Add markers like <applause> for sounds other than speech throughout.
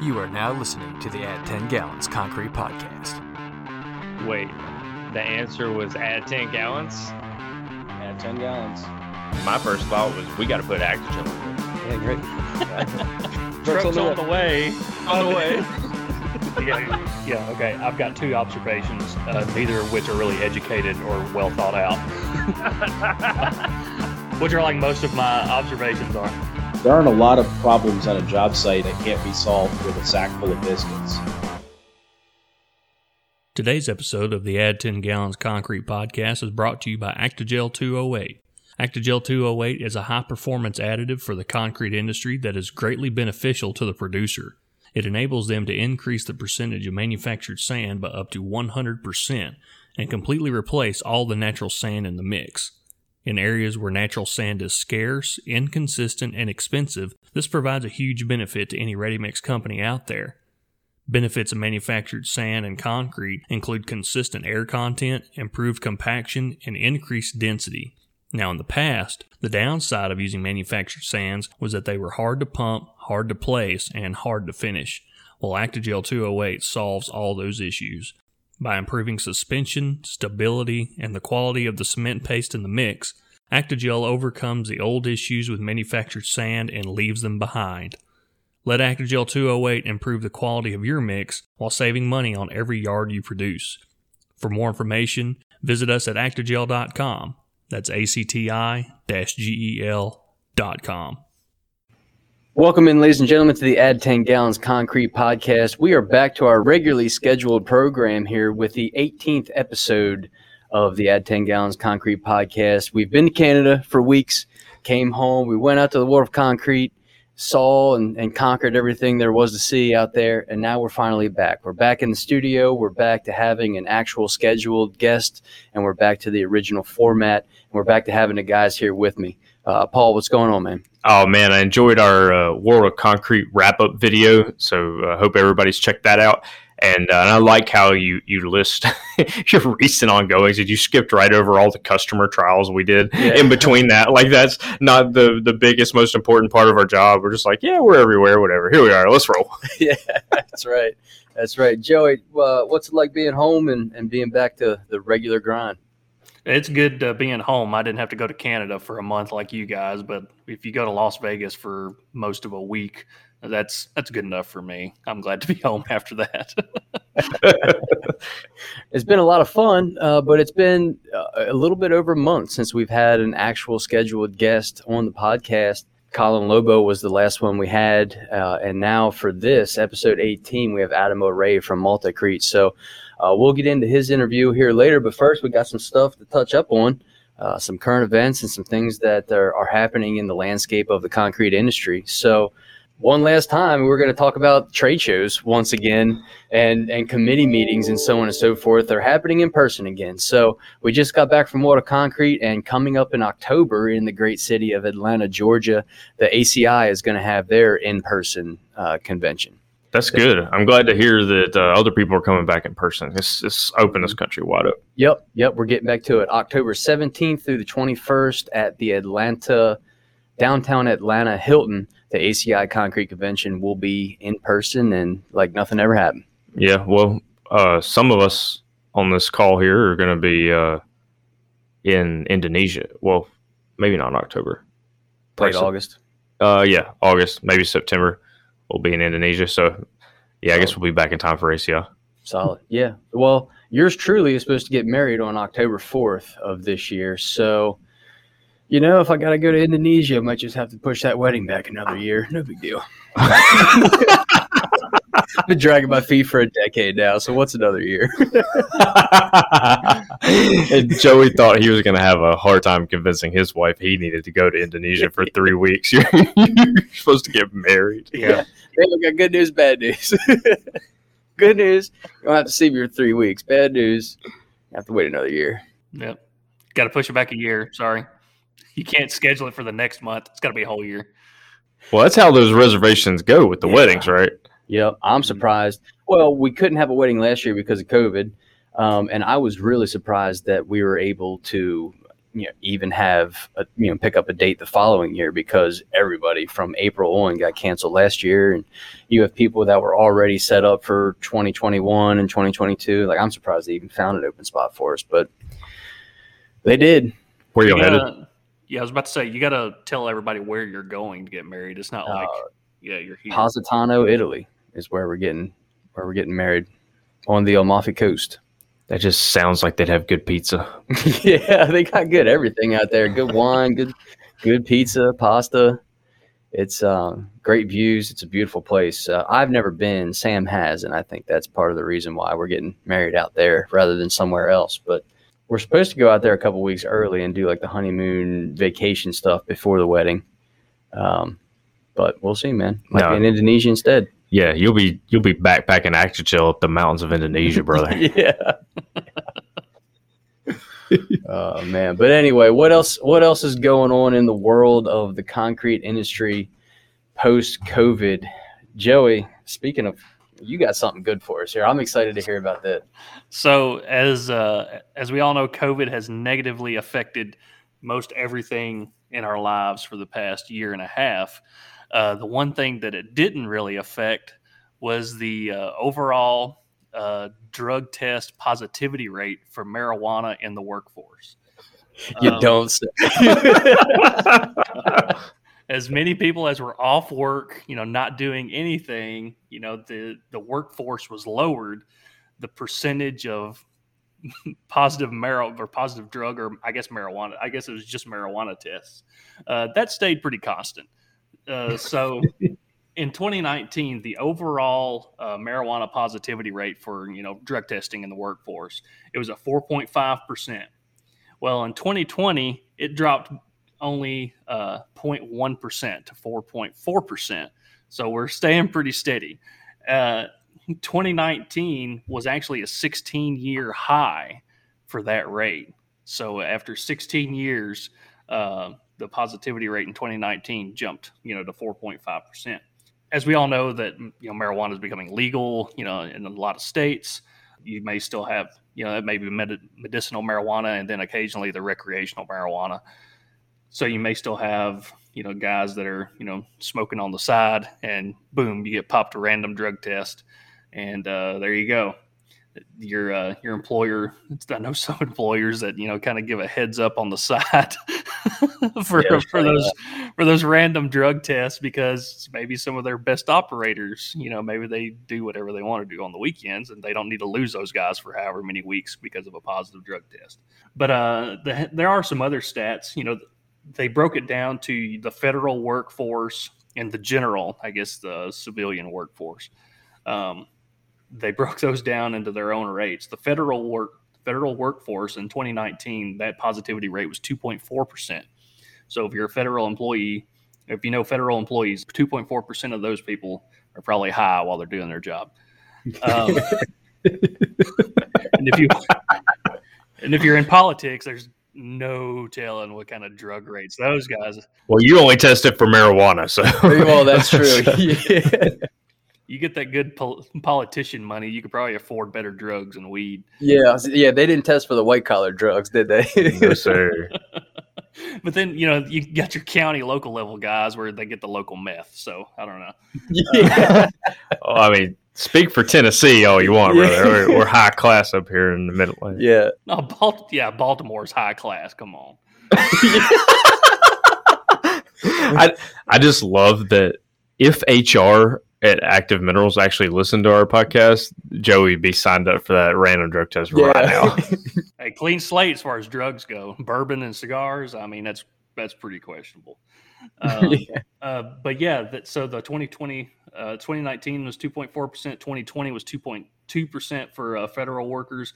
You are now listening to the Add 10 Gallons Concrete Podcast. Wait, the answer was add 10 gallons? Add 10 gallons. My first thought was we got to put Actigel in it. Yeah, great. <laughs> Truck's on the way. On the way. <laughs> yeah, yeah, okay. I've got two observations, uh, neither of which are really educated or well thought out. <laughs> which are like most of my observations are. There aren't a lot of problems on a job site that can't be solved with a sack full of biscuits. Today's episode of the Add 10 Gallons Concrete podcast is brought to you by Actigel 208. Actigel 208 is a high performance additive for the concrete industry that is greatly beneficial to the producer. It enables them to increase the percentage of manufactured sand by up to 100% and completely replace all the natural sand in the mix. In areas where natural sand is scarce, inconsistent, and expensive, this provides a huge benefit to any ready mix company out there. Benefits of manufactured sand and concrete include consistent air content, improved compaction, and increased density. Now, in the past, the downside of using manufactured sands was that they were hard to pump, hard to place, and hard to finish. Well, Actigel 208 solves all those issues. By improving suspension, stability, and the quality of the cement paste in the mix, Actigel overcomes the old issues with manufactured sand and leaves them behind. Let Actigel 208 improve the quality of your mix while saving money on every yard you produce. For more information, visit us at actigel.com. That's A-C-T-I-G-E-L.com. Welcome in, ladies and gentlemen, to the Add 10 Gallons Concrete Podcast. We are back to our regularly scheduled program here with the 18th episode of the Add 10 Gallons Concrete Podcast. We've been to Canada for weeks, came home, we went out to the World of Concrete, saw and, and conquered everything there was to see out there, and now we're finally back. We're back in the studio, we're back to having an actual scheduled guest, and we're back to the original format, and we're back to having the guys here with me. Uh, Paul, what's going on, man? Oh man, I enjoyed our uh, World of Concrete wrap up video. So I uh, hope everybody's checked that out. And, uh, and I like how you you list <laughs> your recent ongoings. And you skipped right over all the customer trials we did yeah. in between that. Like that's not the the biggest, most important part of our job. We're just like, yeah, we're everywhere, whatever. Here we are. Let's roll. <laughs> yeah, that's right. That's right, Joey. Uh, what's it like being home and, and being back to the regular grind? It's good uh, being home. I didn't have to go to Canada for a month like you guys, but if you go to Las Vegas for most of a week, that's that's good enough for me. I'm glad to be <laughs> home after that. <laughs> it's been a lot of fun, uh, but it's been uh, a little bit over a month since we've had an actual scheduled guest on the podcast. Colin Lobo was the last one we had, uh, and now for this episode 18, we have Adam O'Ray from Multicrete. So uh, we'll get into his interview here later, but first we got some stuff to touch up on, uh, some current events and some things that are, are, happening in the landscape of the concrete industry. So, one last time, we're going to talk about trade shows once again, and and committee meetings and so on and so forth. They're happening in person again. So we just got back from World of Concrete, and coming up in October in the great city of Atlanta, Georgia, the ACI is going to have their in person uh, convention. That's good. I'm glad to hear that uh, other people are coming back in person. It's, it's open this country wide up. Yep, yep. We're getting back to it. October 17th through the 21st at the Atlanta, downtown Atlanta Hilton. The ACI Concrete Convention will be in person and like nothing ever happened. Yeah, well, uh, some of us on this call here are going to be uh, in Indonesia. Well, maybe not in October. Late August. Uh, yeah, August, maybe September we'll be in Indonesia. So, yeah, I guess we'll be back in time for ACI. Solid. Yeah. Well, yours truly is supposed to get married on October 4th of this year. So, you know, if I got to go to Indonesia, I might just have to push that wedding back another year. No big deal. <laughs> I've been dragging my feet for a decade now, so what's another year? and Joey thought he was going to have a hard time convincing his wife he needed to go to Indonesia for three weeks. You're, <laughs> you're supposed to get married. Yeah. Hey, we got good news, bad news. <laughs> good news, you don't have to see me for three weeks. Bad news, you have to wait another year. Yep. Got to push it back a year. Sorry. You can't schedule it for the next month. It's got to be a whole year. Well, that's how those reservations go with the yeah. weddings, right? Yep, I'm mm-hmm. surprised. Well, we couldn't have a wedding last year because of COVID, um, and I was really surprised that we were able to you know, even have a, you know pick up a date the following year because everybody from April on got canceled last year, and you have people that were already set up for 2021 and 2022. Like I'm surprised they even found an open spot for us, but they did. Where you You headed? gotta- yeah, I was about to say you got to tell everybody where you're going to get married. It's not like Uh, yeah, you're here. Positano, Italy, is where we're getting where we're getting married on the Amalfi Coast. That just sounds like they'd have good pizza. <laughs> yeah, they got good everything out there. Good wine, good good pizza, pasta. It's um, great views. It's a beautiful place. Uh, I've never been. Sam has, and I think that's part of the reason why we're getting married out there rather than somewhere else. But we're supposed to go out there a couple weeks early and do like the honeymoon vacation stuff before the wedding. Um, but we'll see, man. Might No. be in Indonesia instead. Yeah, you'll be you'll be backpacking Actigel up the mountains of Indonesia, <laughs> brother. yeah. <laughs> oh man. But anyway, what else what else is going on in the world of the concrete industry post COVID? Joey, speaking of you got something good for us here. I'm excited to hear about that. So as uh, as we all know, COVID has negatively affected most everything in our lives for the past year and a half. Uh, the one thing that it didn't really affect was the uh, overall uh, drug test positivity rate for marijuana in the workforce. You Um, don't say. <laughs> as many people as were off work, you know, not doing anything, you know, the the workforce was lowered. The percentage of <laughs> positive marijuana or positive drug or I guess marijuana, I guess it was just marijuana tests. Uh, that stayed pretty constant. Uh, so <laughs> in 2019, the overall uh, marijuana positivity rate for you know drug testing in the workforce it was at 4.5 percent. Well, in 2020, it dropped only uh, 0.1 percent to 4.4 percent. So we're staying pretty steady. Uh, 2019 was actually a 16 year high for that rate. So after 16 years, uh, the positivity rate in 2019 jumped, you know, to 4.5 percent. As we all know, that you know marijuana is becoming legal, you know, in a lot of states. You may still have, you know, it may be med- medicinal marijuana, and then occasionally the recreational marijuana. So you may still have, you know, guys that are, you know, smoking on the side, and boom, you get popped a random drug test, and uh, there you go your uh, your employer. <laughs> I know some employers that you know kind of give a heads up on the <laughs> side <laughs> for Yeah, for those for those random drug tests because maybe some of their best operators, you know, maybe they do whatever they want to do on the weekends and they don't need to lose those guys for however many weeks because of a positive drug test. But uh, the, there are some other stats. You know, they broke it down to the federal workforce and the general, I guess, the civilian workforce. Um, they broke those down into their own rates. The federal work federal workforce in 2019, that positivity rate was 2.4 percent. So if you're a federal employee, if you know federal employees, 2.4 percent of those people are probably high while they're doing their job. Um, and if you and if you're in politics, there's no telling what kind of drug rates those guys. Well, you only tested for marijuana, so well, that's <laughs> true. yeah. <laughs> <laughs> You get that good pol- politician money, you could probably afford better drugs and weed. yeah, yeah. They didn't test for the white collar drugs, did they? no, sir. <laughs> but then you know you got your county local level guys where they get the local meth. So I don't know. yeah. <laughs> Oh, I mean, speak for Tennessee all you want, Yeah. brother. We're, we're high class up here in the Midlands. yeah. No, Balt- yeah, Baltimore's high class. Come on. <laughs> I I just love that if HR at Active Minerals actually listened to our podcast, Joey would be signed up for that random drug test right now. <laughs> Hey, clean slate as far as drugs go. Bourbon and cigars. I mean, that's that's pretty questionable. <laughs> Um, Yeah. uh, but yeah, that, so the 2020, uh, 2019 was 2.4 percent. 2020 was 2.2 percent for uh, federal workers.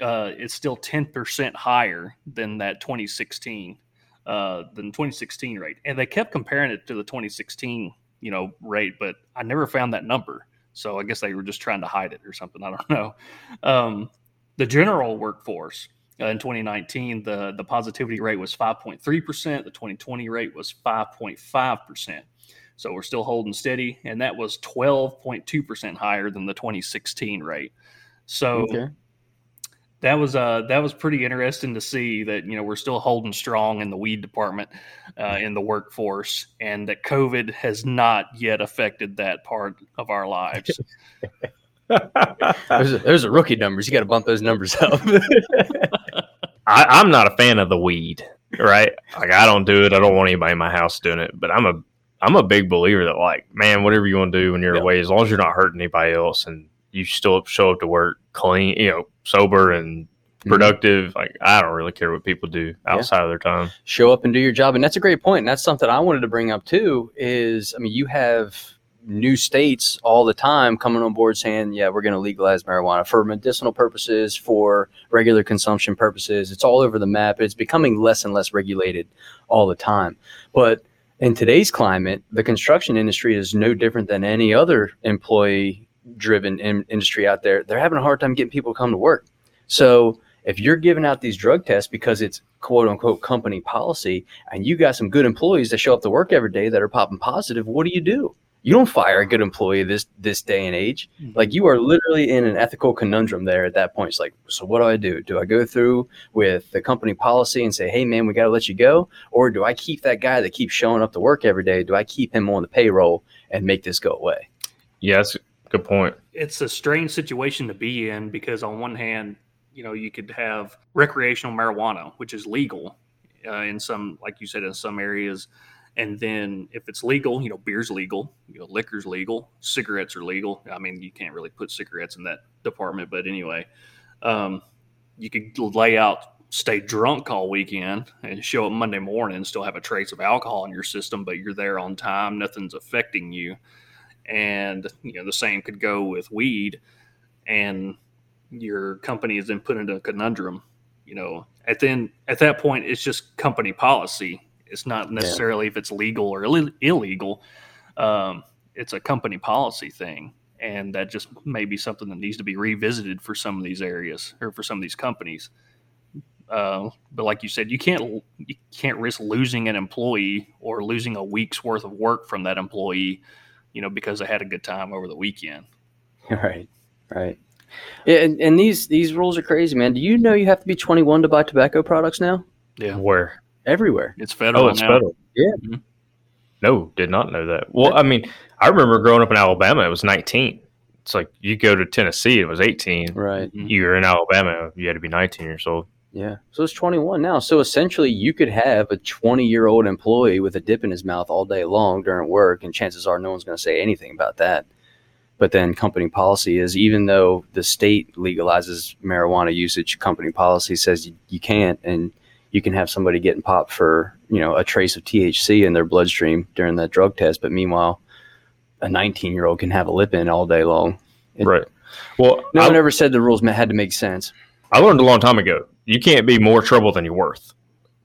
Uh, it's still 10 percent higher than that 2016, uh, than 2016 rate. And they kept comparing it to the 2016, you know, rate, but I never found that number. So I guess they were just trying to hide it or something. I don't <laughs> know. Um, the general workforce uh, in 2019, the, the positivity rate was 5.3%. The 2020 rate was 5.5%. So we're still holding steady. And that was 12.2% higher than the 2016 rate. So Okay. That was uh that was pretty interesting to see that you know we're still holding strong in the weed department uh, in the workforce and that covid has not yet affected that part of our lives. <laughs> Those, are, those are rookie numbers. You got to bump those numbers up. <laughs> I, i'm not a fan of the weed right? Like i don't do it. I don't want anybody in my house doing it but i'm a i'm a big believer that like man whatever you want to do when you're Yep. away as long as you're not hurting anybody else and you still show up to work clean you know sober and mm-hmm. productive like i don't really care what people do outside of their time. Show up and do your job and that's a great point. point and that's something i wanted to bring up too is i mean you have new states all the time coming on board saying yeah we're going to legalize marijuana for medicinal purposes for regular consumption purposes. It's all over the map it's becoming less and less regulated all the time. But in today's climate the construction industry is no different than any other employee driven in- industry out there they're having a hard time getting people to come to work. So if you're giving out these drug tests because it's quote unquote company policy and you got some good employees that show up to work every day that are popping positive what do you do? You don't fire a good employee this this day and age. Mm-hmm. Like you are literally in an ethical conundrum there at that point. It's like so what do i do? Do i go through with the company policy and say hey man we got to let you go or do i keep that guy that keeps showing up to work every day? Do i keep him on the payroll and make this go away? Yeah that's a good point. It's a strange situation to be in because on one hand you know you could have recreational marijuana which is legal uh, in some like you said in some areas. And then if it's legal you know beer's legal you know liquor's legal cigarettes are legal. I mean you can't really put cigarettes in that department but anyway um, you could lay out stay drunk all weekend and show up monday morning and still have a trace of alcohol in your system but you're there on time nothing's affecting you and you know the same could go with weed and your company is then put into a conundrum you know. At then at that point it's just company policy. It's not necessarily if it's legal or Ill- illegal. Um, it's a company policy thing and that just may be something that needs to be revisited for some of these areas or for some of these companies. Uh, but like you said you can't you can't risk losing an employee or losing a week's worth of work from that employee you know because I had a good time over the weekend. <laughs> Right right. Yeah, and, and these these rules are crazy man. Do you know you have to be 21 to buy tobacco products now? Yeah. Where? Everywhere. It's federal oh it's now. federal. Yeah. Mhm. no did not know that. Well i mean i remember growing up in alabama it was 19 it's like you go to tennessee it was 18 right. Mhm. you're in alabama you had to be 19 years old Yeah. So it's 21 now. So essentially, you could have a 20 year old employee with a dip in his mouth all day long during work, and chances are no one's going to say anything about that. But then company policy is even though the state legalizes marijuana usage, company policy says you, you can't, and you can have somebody getting popped for you know a trace of THC in their bloodstream during that drug test. But meanwhile, a 19 year old can have a lip in all day long. It- right well No I, one ever said the rules had to make sense. I learned a long time ago you can't be more trouble than you're worth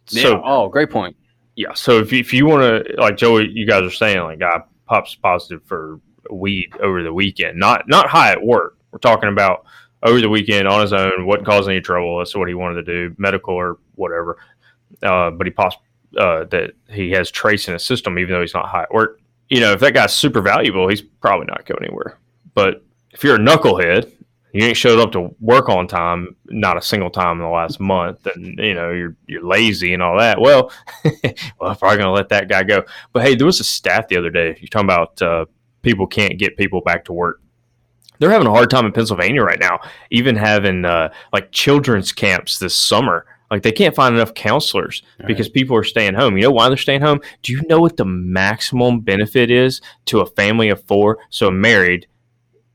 so oh, great point. Yeah. So if you, if you want to, like Joey, you guys are saying, like, guy pops positive for weed over the weekend, not not high at work. We're talking about over the weekend on his own, wasn't causing any trouble. That's what he wanted to do, medical or whatever. Uh, but he pops uh, that he has trace in his system, even though he's not high at work. You know, if that guy's super valuable, he's probably not going anywhere. But if you're a knucklehead, you ain't showed up to work on time, not a single time in the last month, and you know you're you're lazy and all that. Well, <laughs> well, I'm probably gonna let that guy go. But hey, there was a stat the other day. You're talking about uh, people can't get people back to work. They're having a hard time in Pennsylvania right now, even having uh, like children's camps this summer. Like they can't find enough counselors because people are staying home. You know why they're staying home? Do you know what the maximum benefit is to a family of four? So a married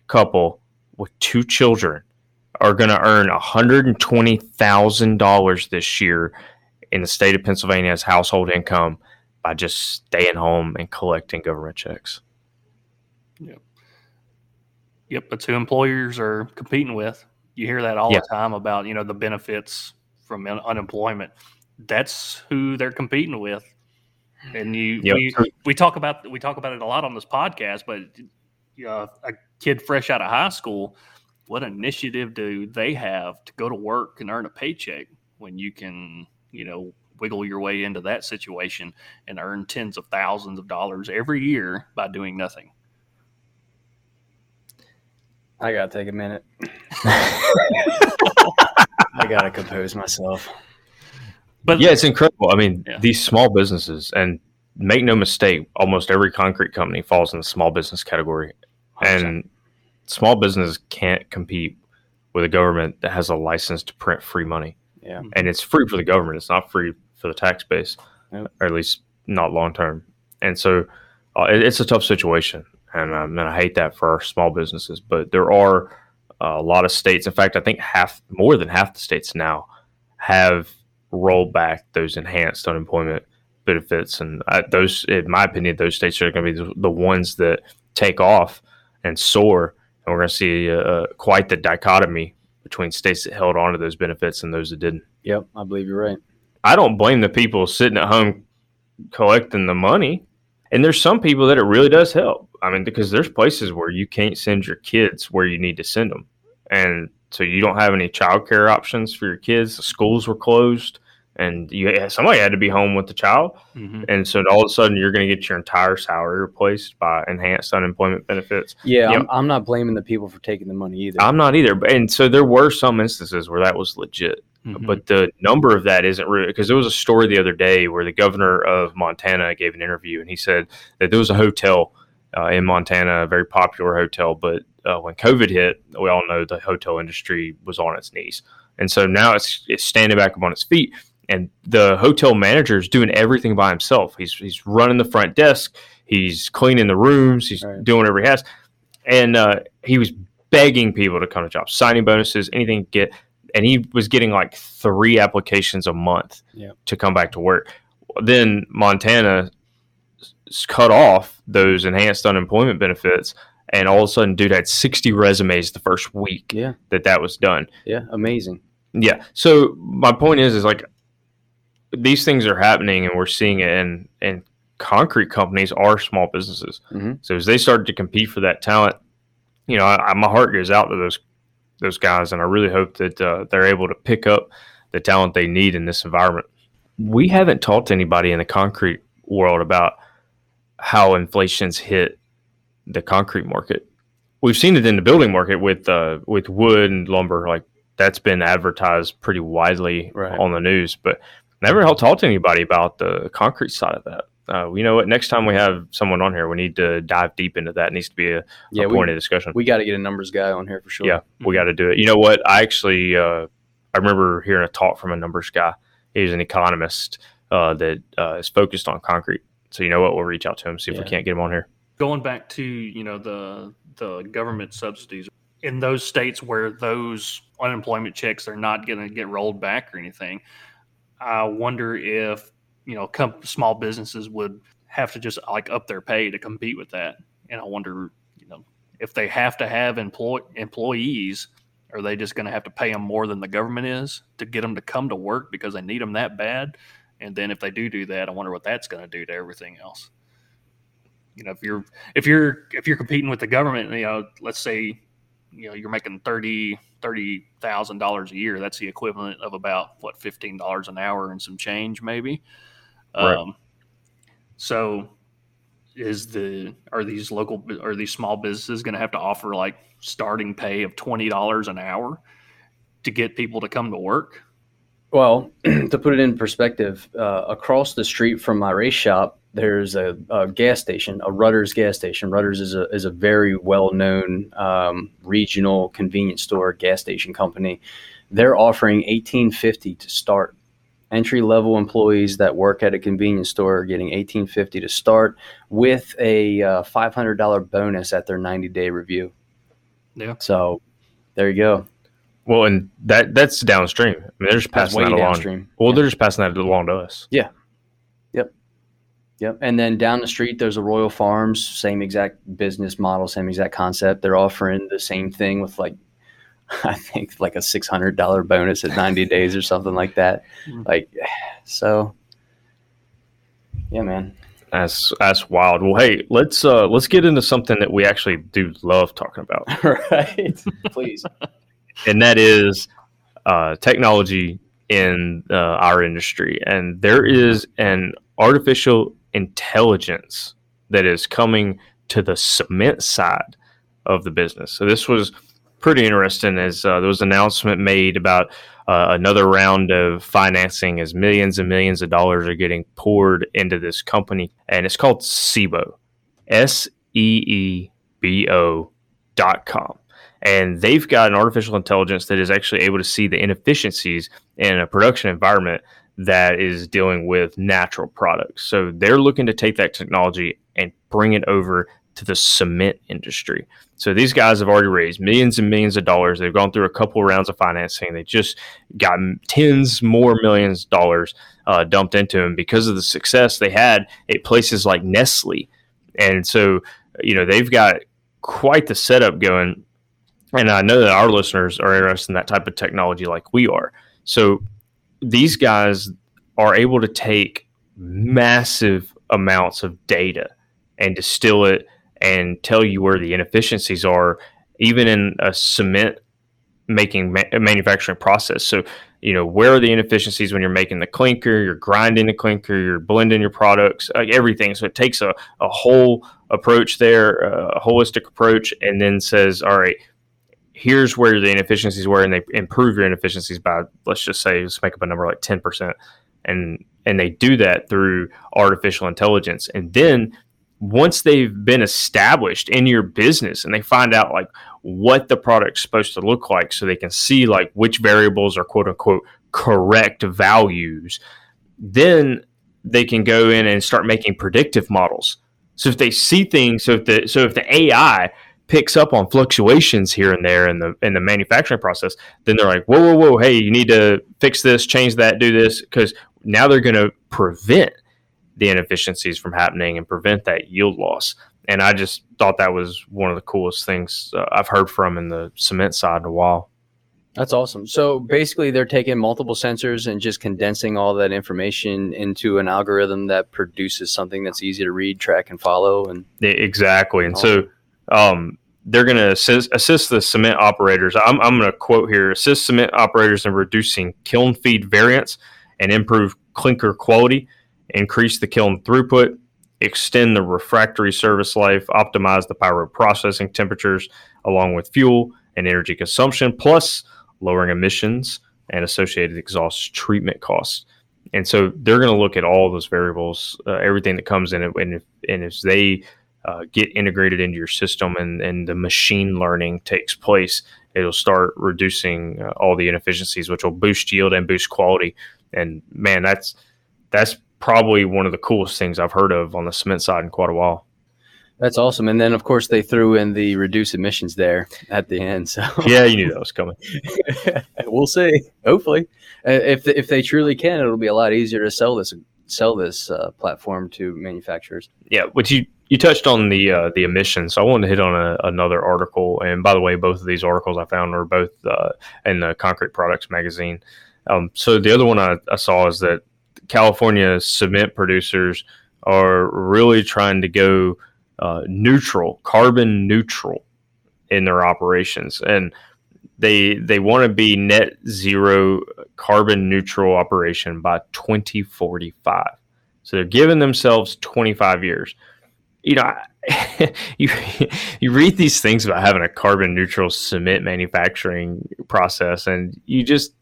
couple with two children are going to earn $120,000 this year in the state of Pennsylvania as household income by just staying home and collecting government checks. Yep, Yep. that's who employers are competing with. You hear that all Yeah. the time about you know the benefits from un- unemployment. That's who they're competing with. And you Yep. we, we talk about we talk about it a lot on this podcast, but you know, a kid fresh out of high school, what initiative do they have to go to work and earn a paycheck when you can, you know, wiggle your way into that situation and earn tens of thousands of dollars every year by doing nothing? I gotta take a minute. <laughs> I gotta compose myself. But yeah, it's incredible. I mean, Yeah. these small businesses, and make no mistake, almost every concrete company falls in the small business category. And small business can't compete with a government that has a license to print free money. Yeah. And it's free for the government. It's not free for the tax base, Yep. or at least not long term. And so uh, it, it's a tough situation. And, um, and I hate that for our small businesses. But there are uh, a lot of states. In fact, I think half, more than half the states now have rolled back those enhanced unemployment benefits. And I, those, in my opinion, those states are going to be the, the ones that take off and soar. And we're going to see uh, quite the dichotomy between states that held on to those benefits and those that didn't. Yep, I believe you're right. I don't blame the people sitting at home collecting the money. And there's some people that it really does help. I mean, because there's places where you can't send your kids where you need to send them. And so you don't have any childcare options for your kids. The schools were closed and you somebody had to be home with the child. Mhm. And so all of a sudden you're going to get your entire salary replaced by enhanced unemployment benefits. Yeah, I'm, I'm not blaming the people for taking the money either. I'm not either. But and so there were some instances where that was legit. Mhm. But the number of that isn't real because there was a story the other day where the governor of Montana gave an interview and he said that there was a hotel uh, in Montana, a very popular hotel, but uh, when COVID hit, we all know the hotel industry was on its knees, and so now it's it's standing back up on its feet. And the hotel manager is doing everything by himself. He's he's running the front desk, he's cleaning the rooms, he's Right. doing whatever he has, and uh, he was begging people to come to jobs, signing bonuses, anything get and he was getting like three applications a month Yep. to come back to work. Then Montana cut off those enhanced unemployment benefits, and all of a sudden, dude had 60 resumes the first week Yeah, that that was done. yeah, amazing. Yeah. So my point is, is like these things are happening, and we're seeing it, and and concrete companies are small businesses. Mhm. So as they start to compete for that talent, you know, I, I, my heart goes out to those those guys, and I really hope that uh, they're able to pick up the talent they need in this environment. We haven't talked to anybody in the concrete world about how inflation's hit the concrete market. We've seen it in the building market with uh, with wood and lumber, like that's been advertised pretty widely Right. on the news, but never talked to anybody about the concrete side of that. Uh, you know what? Next time we have someone on here, we need to dive deep into that. It needs to be a, Yeah, a we, point of discussion. we got to get a numbers guy on here for sure. Yeah, we got to do it. You know what? I actually, uh, I remember hearing a talk from a numbers guy. He's an economist uh, that uh, is focused on concrete. So you know what? We'll reach out to him see if we can't get him on here. going back to you know the the government subsidies in those states where those unemployment checks are not going to get rolled back or anything i wonder if you know small businesses would have to just like up their pay to compete with that. And i wonder you know if they have to have employ- employees are they just going to have to pay them more than the government is to get them to come to work because they need them that bad? And then if they do do that i wonder what that's going to do to everything else. You know if you're if you're if you're competing with the government you know let's say you know you're making thirty thirty thousand dollars a year. That's the equivalent of about what fifteen dollars an hour and some change maybe? Right. um so is the are these local are these small businesses going to have to offer like starting pay of twenty dollars an hour to get people to come to work Well, <clears throat> to put it in perspective, uh, across the street from my race shop, there's a, a gas station, a Rutter's gas station. Rutter's is a is a very well known um, regional convenience store gas station company. They're offering eighteen fifty to start. Entry level employees that work at a convenience store are getting eighteen fifty to start, with a uh, five hundred dollar bonus at their ninety day review. Yeah. So, there you go. Well, and that that's downstream. I mean, they're just passing that along. downstream. Well, Yeah. they're just passing that along to us. Yeah. Yep. Yep. And then down the street, there's a Royal Farms, same exact business model, same exact concept. They're offering the same thing with like, <laughs> I think like a $600 bonus at 90 days or something like that. Mm. Like, <sighs> so yeah, man. That's that's wild. Well, hey, let's uh let's get into something that we actually do love talking about. <laughs> right. Please. And that is uh, technology in uh, our industry. And there is an artificial intelligence that is coming to the cement side of the business. So this was pretty interesting as uh, there was an announcement made about uh, another round of financing as millions and millions of dollars are getting poured into this company, and it's called Seebo, S E E B O dot com. And they've got an artificial intelligence that is actually able to see the inefficiencies in a production environment that is dealing with natural products. So they're looking to take that technology and bring it over to the cement industry. So these guys have already raised millions and millions of dollars. They've gone through a couple of rounds of financing. They just got tens more millions of dollars uh, dumped into them because of the success they had at places like Nestle. And so, you know, they've got quite the setup going. And I know that our listeners are interested in that type of technology like we are. So these guys are able to take massive amounts of data and distill it and tell you where the inefficiencies are, even in a cement making ma- manufacturing process. So, you know, where are the inefficiencies when you're making the clinker, you're grinding the clinker, you're blending your products, like everything. So it takes a, a whole approach there, a holistic approach, and then says, all right, here's where the inefficiencies were, and they improve your inefficiencies by, let's just say, let's make up a number like 10%. And, and they do that through artificial intelligence. And then once they've been established in your business and they find out like what the product's supposed to look like so they can see like which variables are quote unquote correct values then they can go in and start making predictive models so if they see things so if the so if the ai picks up on fluctuations here and there in the in the manufacturing process then they're like whoa whoa whoa hey you need to fix this change that do this because now they're going to prevent the inefficiencies from happening and prevent that yield loss. And I just thought that was one of the coolest things uh, I've heard from in the cement side in a while. That's awesome. So basically, they're taking multiple sensors and just condensing all that information into an algorithm that produces something that's easy to read, track, and follow. And exactly. And awesome. so um, they're going to assist, assist, the cement operators. I'm, I'm going to quote here: assist cement operators in reducing kiln feed variance and improve clinker quality increase the kiln throughput, extend the refractory service life, optimize the pyro processing temperatures along with fuel and energy consumption, plus lowering emissions and associated exhaust treatment costs. And so they're going to look at all those variables, uh, everything that comes in and if, and if they uh, get integrated into your system and, and the machine learning takes place, it'll start reducing uh, all the inefficiencies, which will boost yield and boost quality. And man, that's that's probably one of the coolest things I've heard of on the cement side in quite a while. That's awesome. And then, of course, they threw in the reduce emissions there at the end. So <laughs> yeah, you knew that was coming. <laughs> we'll see. Hopefully, uh, if if they truly can, it'll be a lot easier to sell this sell this uh, platform to manufacturers. Yeah, but you you touched on the uh, the emissions. So I wanted to hit on a, another article. And by the way, both of these articles I found are both uh, in the Concrete Products magazine. Um, so the other one I, I saw is that California cement producers are really trying to go uh, neutral, carbon neutral in their operations, and they they want to be net zero carbon neutral operation by 2045. So they're giving themselves 25 years. You know, <laughs> you you read these things about having a carbon neutral cement manufacturing process, and you just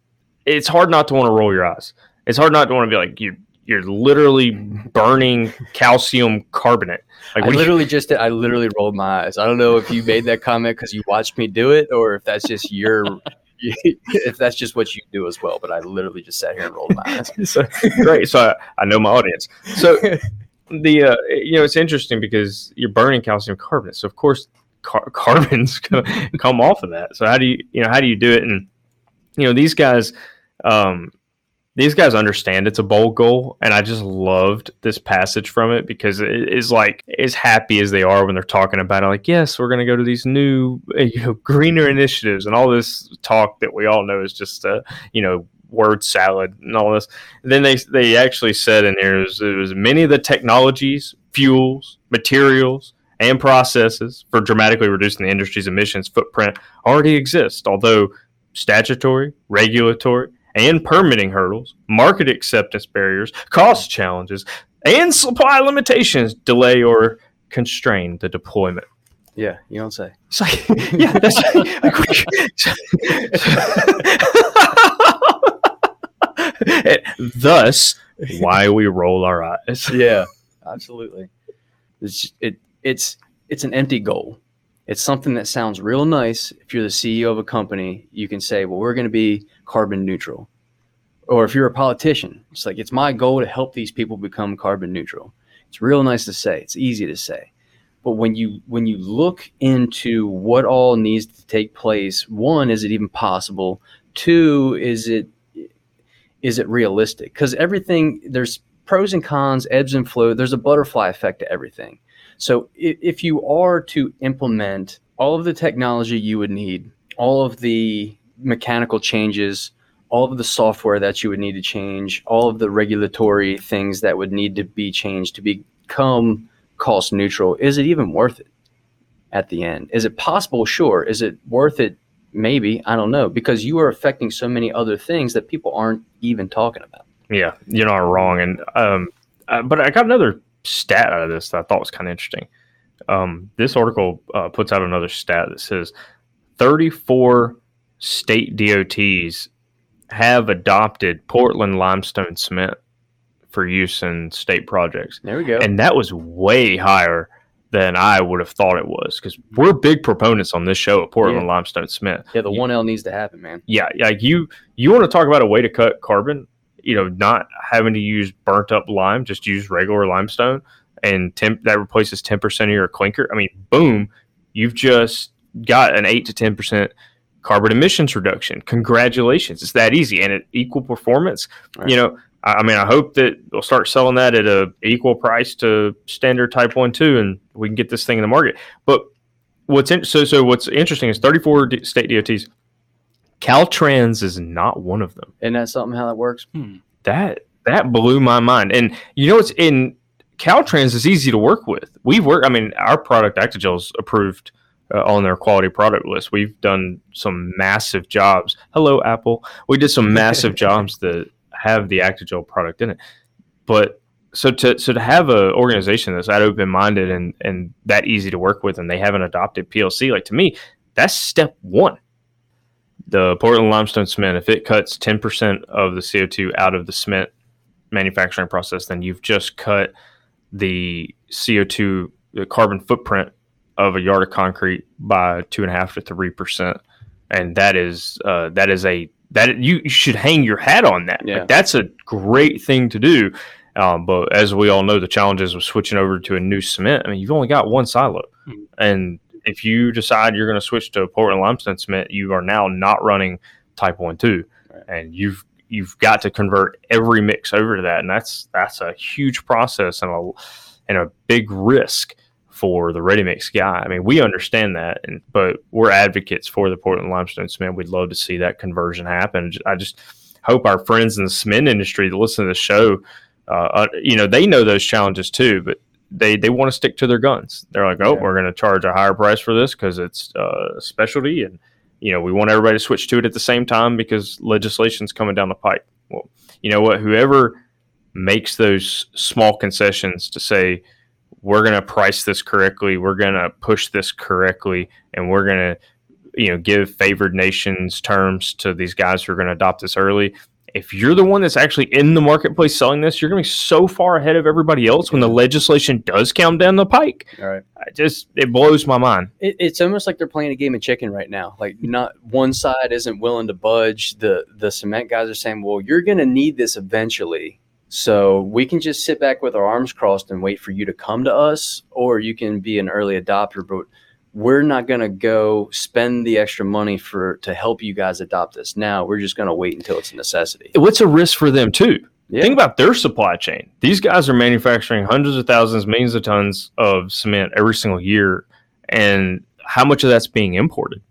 it's hard not to want to roll your eyes it's hard not to want to be like you you're literally burning calcium carbonate. Like I literally you- just I literally rolled my eyes. I don't know if you made that comment because you watched me do it, or if that's just your <laughs> if that's just what you do as well. But I literally just sat here and rolled my eyes. <laughs> so, great. So I, I, know my audience. So the uh, you know it's interesting because you're burning calcium carbonate. So of course car- <laughs> carbons come off of that. So how do you you know how do you do it? And you know these guys. Um, these guys understand it's a bold goal, and I just loved this passage from it because it is like as happy as they are when they're talking about it. Like, yes, we're going to go to these new, <laughs> you know, greener initiatives, and all this talk that we all know is just, uh, you know, word salad and all this. And then they they actually said in here it was, it was many of the technologies, fuels, materials, and processes for dramatically reducing the industry's emissions footprint already exist, although statutory, regulatory, and permitting hurdles, market acceptance barriers, cost challenges, and supply limitations delay or constrain the deployment. Yeah, you don't say. It's like, <laughs> yeah, that's like, <laughs> Thus, why we roll our eyes. <laughs> yeah, absolutely. It's it it's it's an empty goal. It's something that sounds real nice. If you're the CEO of a company, you can say, "Well, we're going to be carbon neutral." Or if you're a politician, it's like it's my goal to help these people become carbon neutral. It's real nice to say. It's easy to say. But when you when you look into what all needs to take place, one, is it even possible? Two, is it is it realistic? Because everything there's pros and cons, ebbs and flow. There's a butterfly effect to everything. So if you are to implement all of the technology you would need, all of the mechanical changes, all of the software that you would need to change, all of the regulatory things that would need to be changed to become cost neutral, is it even worth it at the end? Is it possible? Sure. Is it worth it? Maybe. I don't know. Because you are affecting so many other things that people aren't even talking about. Yeah, you're not wrong. And um, uh, but I got another stat out of this that I thought was kind of interesting. Um, this article uh, puts out another stat that says 34 state DOTs have adopted Portland limestone cement for use in state projects. There we go. And that was way higher than I would have thought it was because we're big proponents on this show of Portland Yeah. limestone cement. yeah, the one L needs to happen, man. yeah, like you you want to talk about a way to cut carbon, you know, not having to use burnt up lime, just use regular limestone and temp that replaces 10% of your clinker. I mean, boom, you've just got an 8 to 10% carbon emissions reduction. Congratulations. It's that easy and at equal performance. Right. You know, I I mean, I hope that they'll start selling that at a equal price to standard type 1 two, and we can get this thing in the market. But what's in, so so what's interesting is 34 d- state DOTs Caltrans is not one of them. Isn't that something how that works? Hmm. That that blew my mind. And you know it's in Caltrans is easy to work with. We've worked. I mean, our product Actigel's approved uh, on their quality product list. We've done some massive jobs. Hello, Apple. We did some massive <laughs> jobs that have the Actigel product in it. But so to so to have an organization that's that open minded and and that easy to work with, and they haven't adopted PLC, like to me, that's step one the Portland limestone cement, if it cuts 10% of the CO2 out of the cement manufacturing process, then you've just cut the CO2, the carbon footprint of a yard of concrete by two and a half to three percent, and that is uh, that is a that you, you should hang your hat on that. Yeah. Like, that's a great thing to do. Um, but as we all know, the challenges of switching over to a new cement. I mean, you've only got one silo, Hmm. and if you decide you're going to switch to Portland limestone cement, you are now not running Type One Two, Right. and you've you've got to convert every mix over to that, and that's that's a huge process and a and a big risk for the ready mix guy. I mean, we understand that, and but we're advocates for the Portland limestone cement. We'd love to see that conversion happen. I just hope our friends in the cement industry that listen to the show, uh, uh, you know, they know those challenges too, but they they want to stick to their guns. They're like, oh, Yeah. we're going to charge a higher price for this because it's uh, a specialty, and you know, we want everybody to switch to it at the same time because legislation's coming down the pipe. Well, you know what? Whoever makes those small concessions to say we're going to price this correctly, we're going to push this correctly, and we're going to you know give favored nations terms to these guys who are going to adopt this early. If you're the one that's actually in the marketplace selling this, you're going to be so far ahead of everybody else when the legislation does come down the pike. All right. I just it blows my mind. It, it's almost like they're playing a game of chicken right now. Like not one side isn't willing to budge. The the cement guys are saying, "Well, you're going to need this eventually, so we can just sit back with our arms crossed and wait for you to come to us, or you can be an early adopter, but." We're not going to go spend the extra money for to help you guys adopt this now. We're just going to wait until it's a necessity. What's a risk for them too? Yeah. Think about their supply chain. These guys are manufacturing hundreds of thousands, millions of tons of cement every single year, and how much of that's being imported?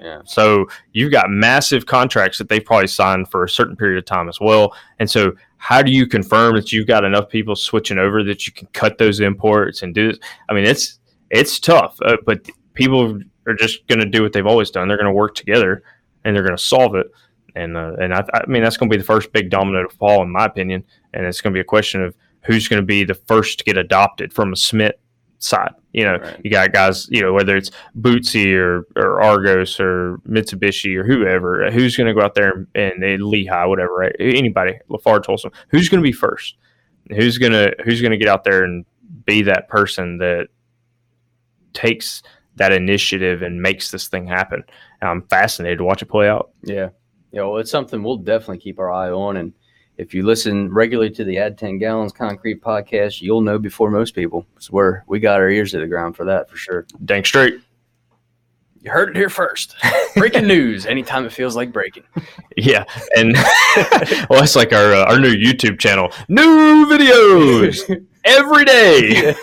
Yeah. So you've got massive contracts that they've probably signed for a certain period of time as well. And so, how do you confirm that you've got enough people switching over that you can cut those imports and do this? I mean, it's it's tough, uh, but people are just going to do what they've always done. They're going to work together and they're going to solve it. And uh, and I, I mean, that's going to be the first big domino to fall, in my opinion. And it's going to be a question of who's going to be the first to get adopted from a cement side. You know, Right. you got guys, you know, whether it's Buzzi or, or Argos or Mitsubishi or whoever, uh, who's going to go out there and, and Lehigh, whatever, right? Anybody, Lafarge, Holcim, who's going to be first? Who's gonna Who's going to get out there and be that person that takes that initiative and makes this thing happen? I'm fascinated to watch it play out. Yeah. Yeah. Well, it's something we'll definitely keep our eye on. And if you listen regularly to the Add 10 Gallons Concrete podcast, you'll know before most people. It's where we got our ears to the ground for that for sure. Dang straight. You heard it here first. Breaking <laughs> news anytime it feels like breaking. Yeah, and <laughs> well, that's like our uh, our new YouTube channel. New videos <laughs> every day.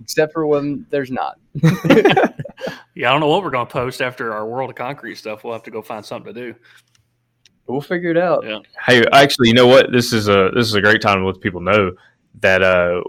Except for when there's not. Yeah, I don't know what we're going to post after our World of Concrete stuff. We'll have to go find something to do. We'll figure it out. Yeah. Hey, actually, you know what? This is a this is a great time to let people know that uh,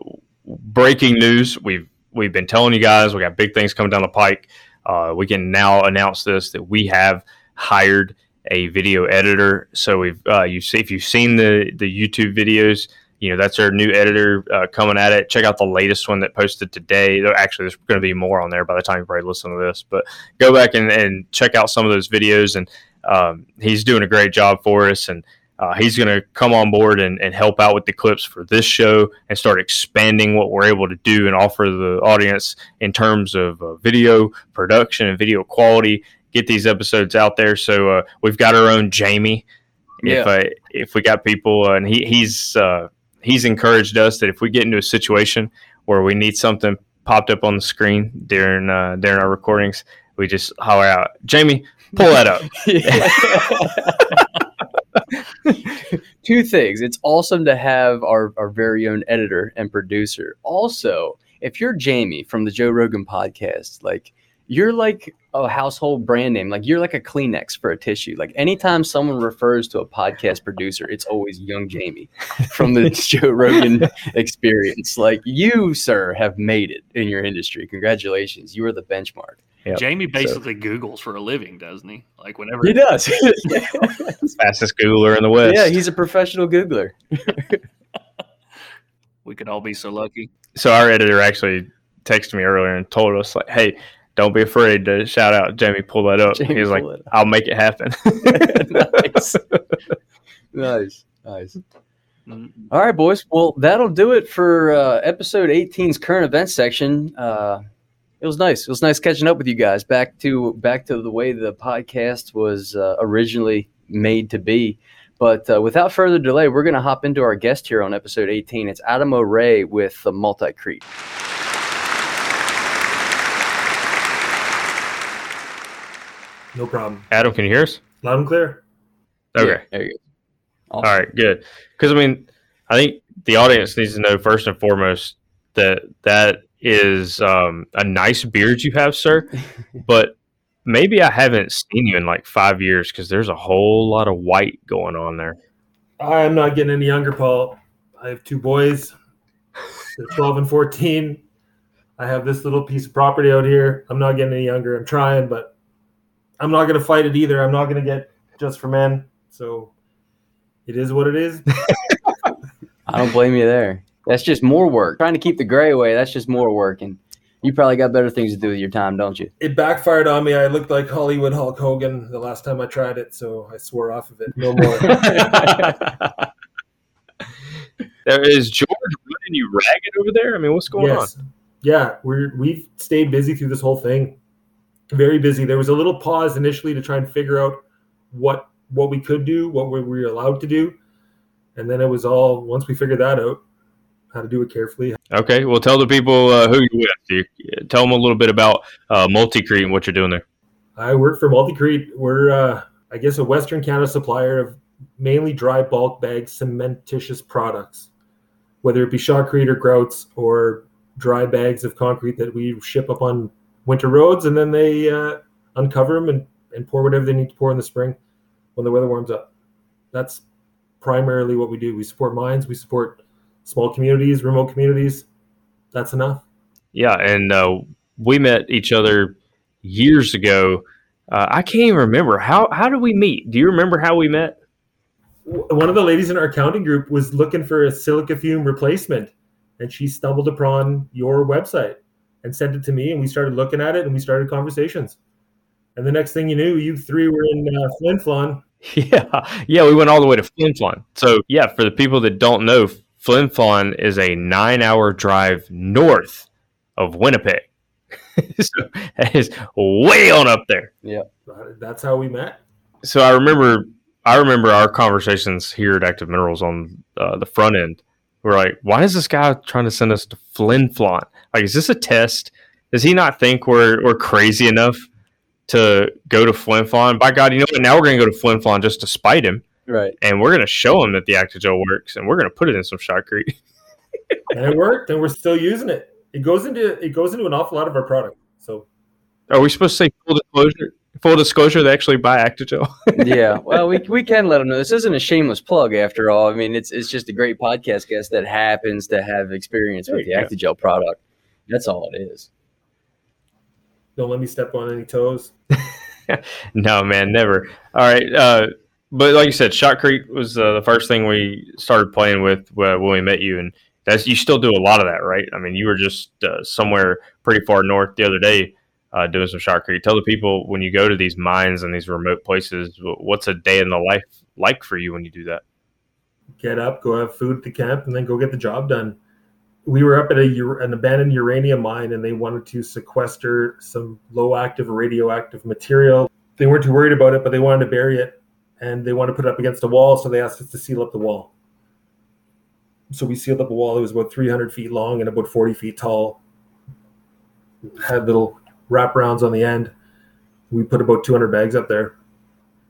breaking news. We've we've been telling you guys we got big things coming down the pike. Uh, we can now announce this that we have hired a video editor. So we've uh, you see if you've seen the the YouTube videos, you know that's our new editor uh, coming at it. Check out the latest one that posted today. Actually, there's going to be more on there by the time you probably listen to this. But go back and, and check out some of those videos and um, he's doing a great job for us and uh, he's going to come on board and, and help out with the clips for this show and start expanding what we're able to do and offer the audience in terms of uh, video production and video quality. Get these episodes out there. So uh, we've got our own jamie. If Yeah. uh, if we got people uh, and he, he's uh, he's encouraged us that if we get into a situation where we need something popped up on the screen during uh, during our recordings we just holler out jamie pull that up <laughs> <laughs> Two things. It's awesome to have our, our very own editor and producer. Also, if you're Jamie from the Joe Rogan podcast, like you're like a household brand name. Like you're like a Kleenex for a tissue. Like anytime someone refers to a podcast producer, it's always young Jamie from the <laughs> Joe Rogan experience. Like you, sir, have made it in your industry. Congratulations. You are the benchmark. Yep. Jamie basically Googles for a living, doesn't he? Like whenever He does. <laughs> <laughs> fastest googler in the west yeah, he's a professional Googler. <laughs> we could all be so lucky. so our editor actually texted me earlier and told us like, "Hey, don't be afraid to shout out Jamie. Pull that up." Jamie, he was like, up. "I'll make it happen." nice. nice. Nice. Mm, All right, boys. Well, that'll do it for uh, episode 18's current events section. Uh, it was nice. It was nice catching up with you guys. Back to back to the way the podcast was uh, originally made to be. But uh, without further delay, we're going to hop into our guest here on episode 18. It's Adam O'Ray with the Multicrete. No problem. Adam, can you hear us? Loud and clear. Okay. Yeah, there you go. All right. Good. Because I mean, I think the audience needs to know first and foremost that that is um, a nice beard you have, sir. <laughs> but maybe I haven't seen you in like five years because there's a whole lot of white going on there. I'm not getting any younger, Paul. I have two boys. They're 12 and 14. I have this little piece of property out here. I'm not getting any younger. I'm trying, but I'm not going to fight it either. I'm not going to get just for men. So it is what it is. <laughs> I don't blame you there. That's just more work. Trying to keep the gray away, that's just more work. And you probably got better things to do with your time, don't you? It backfired on me. I looked like Hollywood Hulk Hogan the last time I tried it, so I swore off of it. No more. <laughs> There is George running you ragged over there. I mean, what's going on? Yeah, we're we've stayed busy through this whole thing. Very busy. There was a little pause initially to try and figure out what what we could do, what we were allowed to do, and then it was all once we figured that out, how to do it carefully. Okay, well, tell the people uh, who you're with. You, tell them a little bit about uh, Multicrete and what you're doing there. I work for Multicrete. We're uh, I guess a Western Canada supplier of mainly dry bulk bag cementitious products, whether it be shotcrete or grouts or dry bags of concrete that we ship up on winter roads, and then they uh, uncover them and, and pour whatever they need to pour in the spring when the weather warms up. That's primarily what we do. We support mines, we support small communities, remote communities. That's enough. Yeah, and uh, we met each other years ago. Uh, I can't even remember how. How did we meet? Do you remember how we met? one of the ladies in our accounting group was looking for a silica fume replacement and she stumbled upon your website and sent it to me, and we started looking at it, and we started conversations. And the next thing you knew, you three were in uh, Flin Flon. <laughs> Yeah, yeah, we went all the way to Flin Flon. So yeah, for the people that don't know, Flin Flon is a nine-hour drive north of Winnipeg. <laughs> so that is way on up there. Yeah. That's how we met. So I remember, I remember our conversations here at Active Minerals on uh, the front end. We're like, why is this guy trying to send us to Flin Flon? Like, is this a test? Does he not think we're we're crazy enough to go to Flin Flon? By God, you know what? Now we're going to go to Flin Flon just to spite him, Right. and we're going to show them that the Actigel works, and we're going to put it in some shotcrete. <laughs> and it worked, and we're still using it. It goes into it goes into an awful lot of our product. So Are we supposed to say full disclosure? Full disclosure, they actually buy Actigel. <laughs> yeah. Well, we, we can let them know. This isn't a shameless plug after all. I mean, it's it's just a great podcast guest that happens to have experience There with the you go. Actigel product. That's all it is. don't let me step on any toes. <laughs> no, man, never. All right, uh, but like you said, Shotcrete was uh, the first thing we started playing with uh, when we met you, and that's you still do a lot of that, right? I mean, you were just uh, somewhere pretty far north the other day uh, doing some Shotcrete. Tell the people when you go to these mines and these remote places, what's a day in the life like for you when you do that? Get up, go have food at the camp, and then go get the job done. We were up at a an abandoned uranium mine, and they wanted to sequester some low active radioactive material. They weren't too worried about it, but they wanted to bury it, and they want to put it up against a wall, so they asked us to seal up the wall. So we sealed up a wall. It was about 300 feet long and about 40 feet tall. Had little wraparounds on the end. We put about 200 bags up there.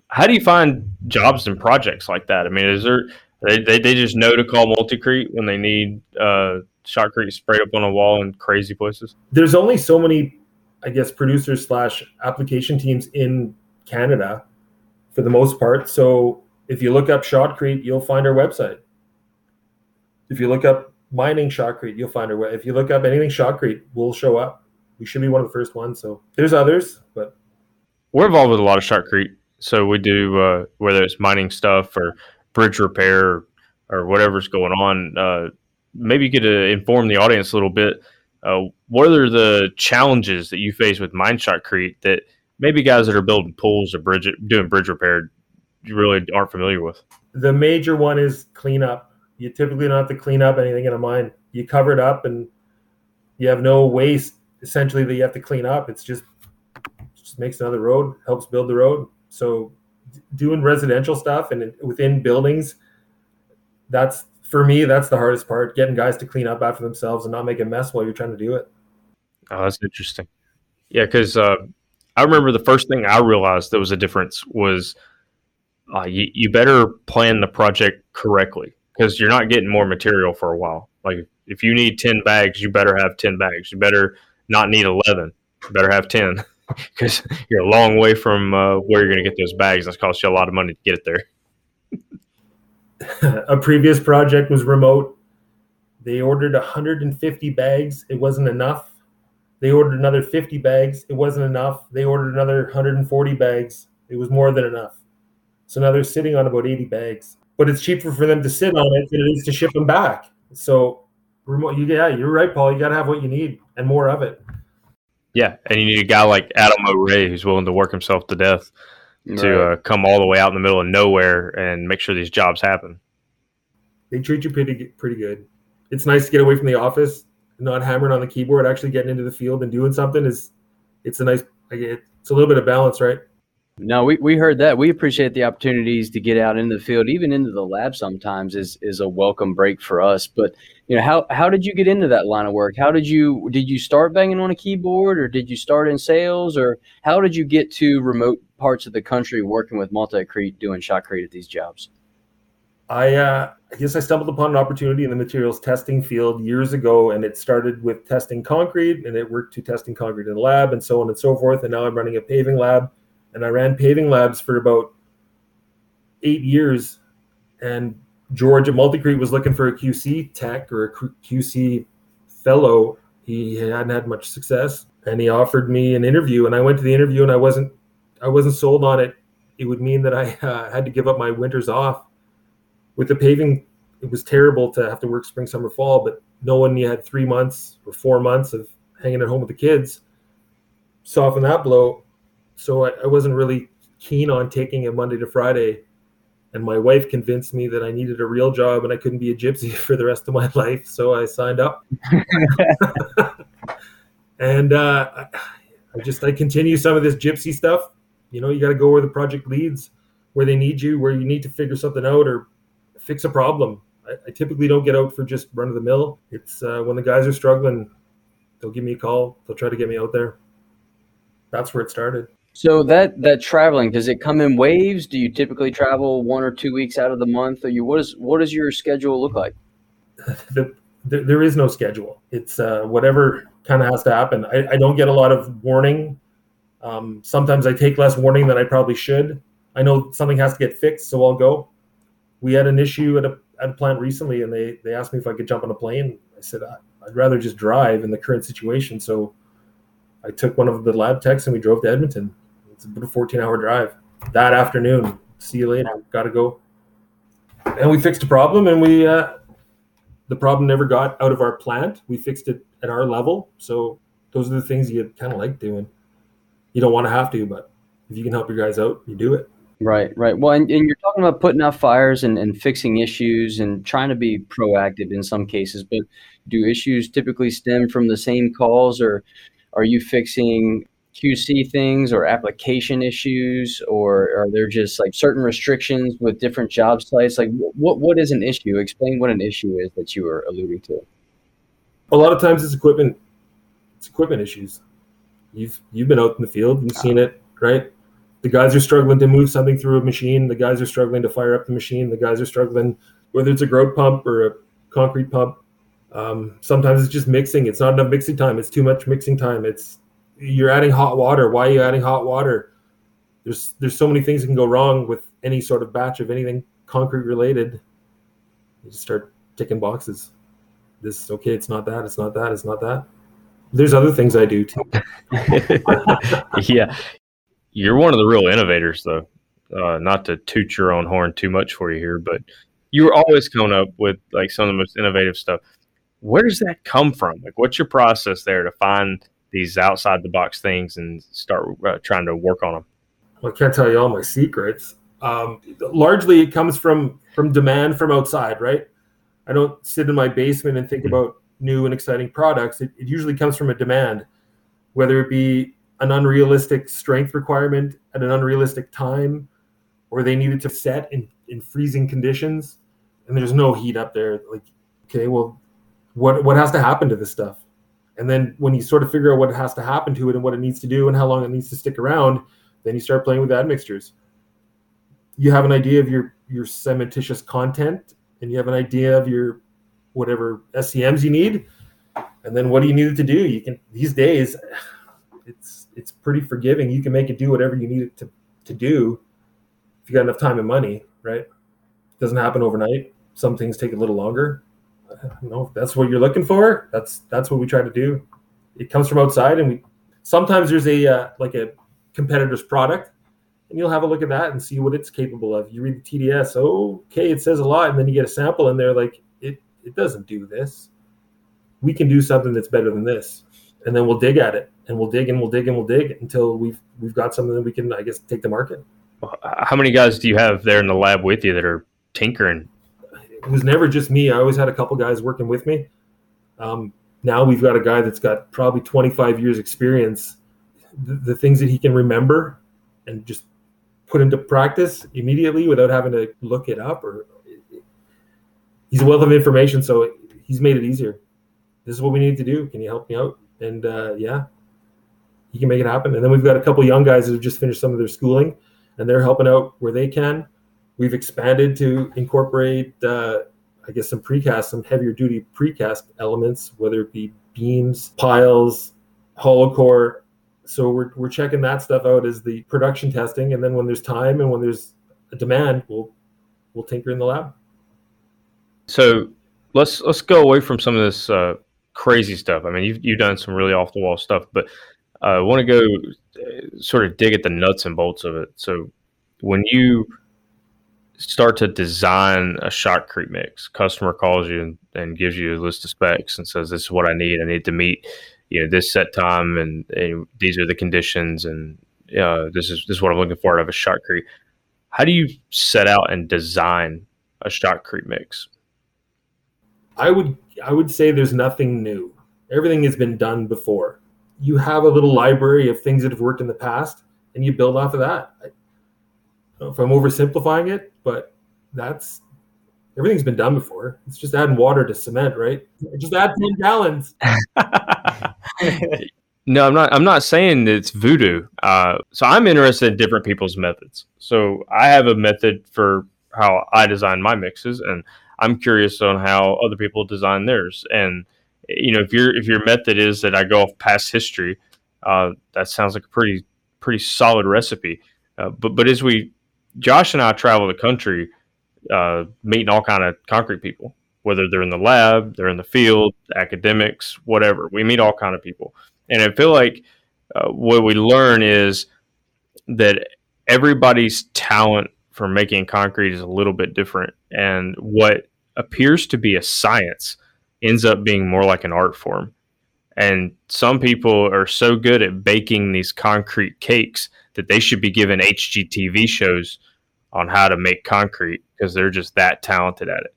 How do you find jobs and projects like that? I mean, is there they, they, they just know to call Multicrete when they need uh, Shotcrete sprayed up on a wall in crazy places? there's only so many i guess producers slash application teams in canada for the most part so if you look up shotcrete you'll find our website if you look up mining shotcrete you'll find our web if you look up anything shotcrete we'll show up we should be one of the first ones so there's others but we're involved with a lot of Shotcrete. So we do uh, whether it's mining stuff or bridge repair or, or whatever's going on. Uh, maybe you could uh, inform the audience a little bit. Uh, what are the challenges that you face with mine Shotcrete that maybe guys that are building pools or bridge doing bridge repair you really aren't familiar with? the major one is cleanup. You typically don't have to clean up anything in a mine. You cover it up and you have no waste. Essentially that you have to clean up. It's just just makes another road helps build the road. So doing residential stuff and within buildings that's for me that's the hardest part getting guys to clean up after themselves and not make a mess while you're trying to do it. Oh, that's interesting. Yeah, because uh, I remember the first thing I realized there was a difference was uh, you, you better plan the project correctly because you're not getting more material for a while. Like if you need 10 bags, you better have 10 bags. You better not need 11. You better have 10 <laughs> because you're a long way from uh, where you're going to get those bags. That's cost you a lot of money to get it there. <laughs> a previous project was remote. They ordered 150 bags. It wasn't enough. They ordered another 50 bags. It wasn't enough. They ordered another 140 bags. It was more than enough. So now they're sitting on about 80 bags. But it's cheaper for them to sit on it than it is to ship them back. So remote, you, yeah, you're right, Paul. You got to have what you need and more of it. Yeah, and you need a guy like Adam O'Ray who's willing to work himself to death to uh, come all the way out in the middle of nowhere and make sure these jobs happen. They treat you pretty pretty good. It's nice to get away from the office, not hammering on the keyboard, actually getting into the field and doing something is it's a nice it's a little bit of balance, right? No, we, we heard that. We appreciate the opportunities to get out into the field, even into the lab sometimes is is a welcome break for us. But you know, how how did you get into that line of work? How did you did you start banging on a keyboard or did you start in sales or how did you get to remote parts of the country working with Multicrete doing shotcrete at these jobs? I uh, I guess I stumbled upon an opportunity in the materials testing field years ago, and it started with testing concrete, and it worked to testing concrete in the lab, and so on and so forth. And now I'm running a paving lab, and I ran paving labs for about eight years. And George at Multicrete was looking for a QC tech or a QC fellow. He hadn't had much success, and he offered me an interview. And I went to the interview, and I wasn't I wasn't sold on it. It would mean that I <laughs> uh, had to give up my winters off with the paving, it was terrible to have to work spring, summer, fall. But knowing you had three months or four months of hanging at home with the kids, soften that blow. So I, I wasn't really keen on taking a Monday to Friday. And my wife convinced me that I needed a real job and I couldn't be a gypsy <laughs> for the rest of my <laughs> life. So I signed up. <laughs> and uh, I just I continue some of this gypsy stuff. You know, you got to go where the project leads, where they need you, where you need to figure something out or fix a problem. I, I typically don't get out for just run of the mill. It's uh, when the guys are struggling, they'll give me a call. They'll try to get me out there. That's where it started. So that that traveling does it come in waves? Do you typically travel one or two weeks out of the month? Or you what is what does your schedule look like? <laughs> the, the, there is no schedule. It's uh, whatever kind of has to happen. I, I, don't get a lot of warning. Um, sometimes I take less warning than I probably should. I know something has to get fixed, so I'll go. We had an issue at a, at a plant recently, and they they asked me if I could jump on a plane. I said I'd rather just drive in the current situation. So I took one of the lab techs and we drove to Edmonton. It's about a 14 hour drive that afternoon. See you later. Got to go. And we fixed a problem, and we uh, the problem never got out of our plant. We fixed it at our level. So those are the things you kind of like doing. You don't want to have to, but if you can help your guys out, you do it. Right, right. Well, and, and you're talking about putting out fires and, and fixing issues and trying to be proactive in some cases, but do issues typically stem from the same calls or are you fixing QC things or application issues, or are there just like certain restrictions with different job sites? Like, what what is an issue? Explain what an issue is that you were alluding to. A lot of times, it's equipment. It's equipment issues. You've you've been out in the field. You've seen it, right? The guys are struggling to move something through a machine. The guys are struggling to fire up the machine. The guys are struggling, whether it's a grout pump or a concrete pump. Um, sometimes it's just mixing. It's not enough mixing time. It's too much mixing time. It's you're adding hot water. Why are you adding hot water? There's there's so many things that can go wrong with any sort of batch of anything concrete related. You just start ticking boxes. This is okay, it's not that, it's not that, it's not that. There's other things I do too. <laughs> yeah. You're one of the real innovators though. Uh, not to toot your own horn too much for you here, but you were always coming up with like some of the most innovative stuff. Where does that come from? Like, what's your process there to find these outside the box things and start uh, trying to work on them? Well, I can't tell you all my secrets. Um, largely, it comes from from demand from outside, right? I don't sit in my basement and think mm-hmm. about new and exciting products. It, it usually comes from a demand, whether it be an unrealistic strength requirement at an unrealistic time, or they needed to set in, in freezing conditions, and there's no heat up there. Like, okay, well, what what has to happen to this stuff? And then when you sort of figure out what has to happen to it and what it needs to do and how long it needs to stick around, then you start playing with admixtures. You have an idea of your your cementitious content and you have an idea of your whatever SCMs you need. And then what do you need it to do? You can these days it's it's pretty forgiving. You can make it do whatever you need it to, to do if you got enough time and money, right? It doesn't happen overnight. Some things take a little longer you know, if that's what you're looking for, that's that's what we try to do. It comes from outside, and we sometimes there's a uh, like a competitor's product, and you'll have a look at that and see what it's capable of. You read the TDS, okay, it says a lot, and then you get a sample, and they're like, it it doesn't do this. We can do something that's better than this, and then we'll dig at it, and we'll dig and we'll dig and we'll dig until we've we've got something that we can, I guess, take to market. How many guys do you have there in the lab with you that are tinkering it was never just me. I always had a couple guys working with me. Um, now we've got a guy that's got probably 25 years experience. The, the, things that he can remember and just put into practice immediately without having to look it up or he's a wealth of information. So he's made it easier. This is what we need to do. Can you help me out? And uh, yeah, he can make it happen. And then we've got a couple young guys that have just finished some of their schooling and they're helping out where they can we've expanded to incorporate, uh, I guess, some precast, some heavier duty precast elements, whether it be beams, piles, hollow core. So we're, we're checking that stuff out as the production testing, and then when there's time and when there's a demand, we'll we'll tinker in the lab. So let's let's go away from some of this uh, crazy stuff. I mean, you've you've done some really off the wall stuff, but uh, I want to go uh, sort of dig at the nuts and bolts of it. So when you start to design a shotcrete mix, customer calls you and, and, gives you a list of specs and says, "This is what I need. I need to meet, you know, this set time, and, and these are the conditions, and uh, this is this is what I'm looking for out of a shotcrete." How do you set out and design a shotcrete mix? I would I would say there's nothing new. Everything has been done before. You have a little library of things that have worked in the past, and you build off of that. I, if I'm oversimplifying it, but that's everything's been done before. It's just adding water to cement, right? Just add 10 gallons. <laughs> no, I'm not I'm not saying it's voodoo. Uh, so I'm interested in different people's methods. So I have a method for how I design my mixes and I'm curious on how other people design theirs. And you know, if your if your method is that I go off past history, uh, that sounds like a pretty pretty solid recipe. Uh, but but as we Josh and I travel the country, uh, meeting all kind of concrete people, whether they're in the lab, they're in the field, academics, whatever. We meet all kind of people, and I feel like uh, what we learn is that everybody's talent for making concrete is a little bit different, and what appears to be a science ends up being more like an art form. And some people are so good at baking these concrete cakes that they should be given HGTV shows on how to make concrete because they're just that talented at it.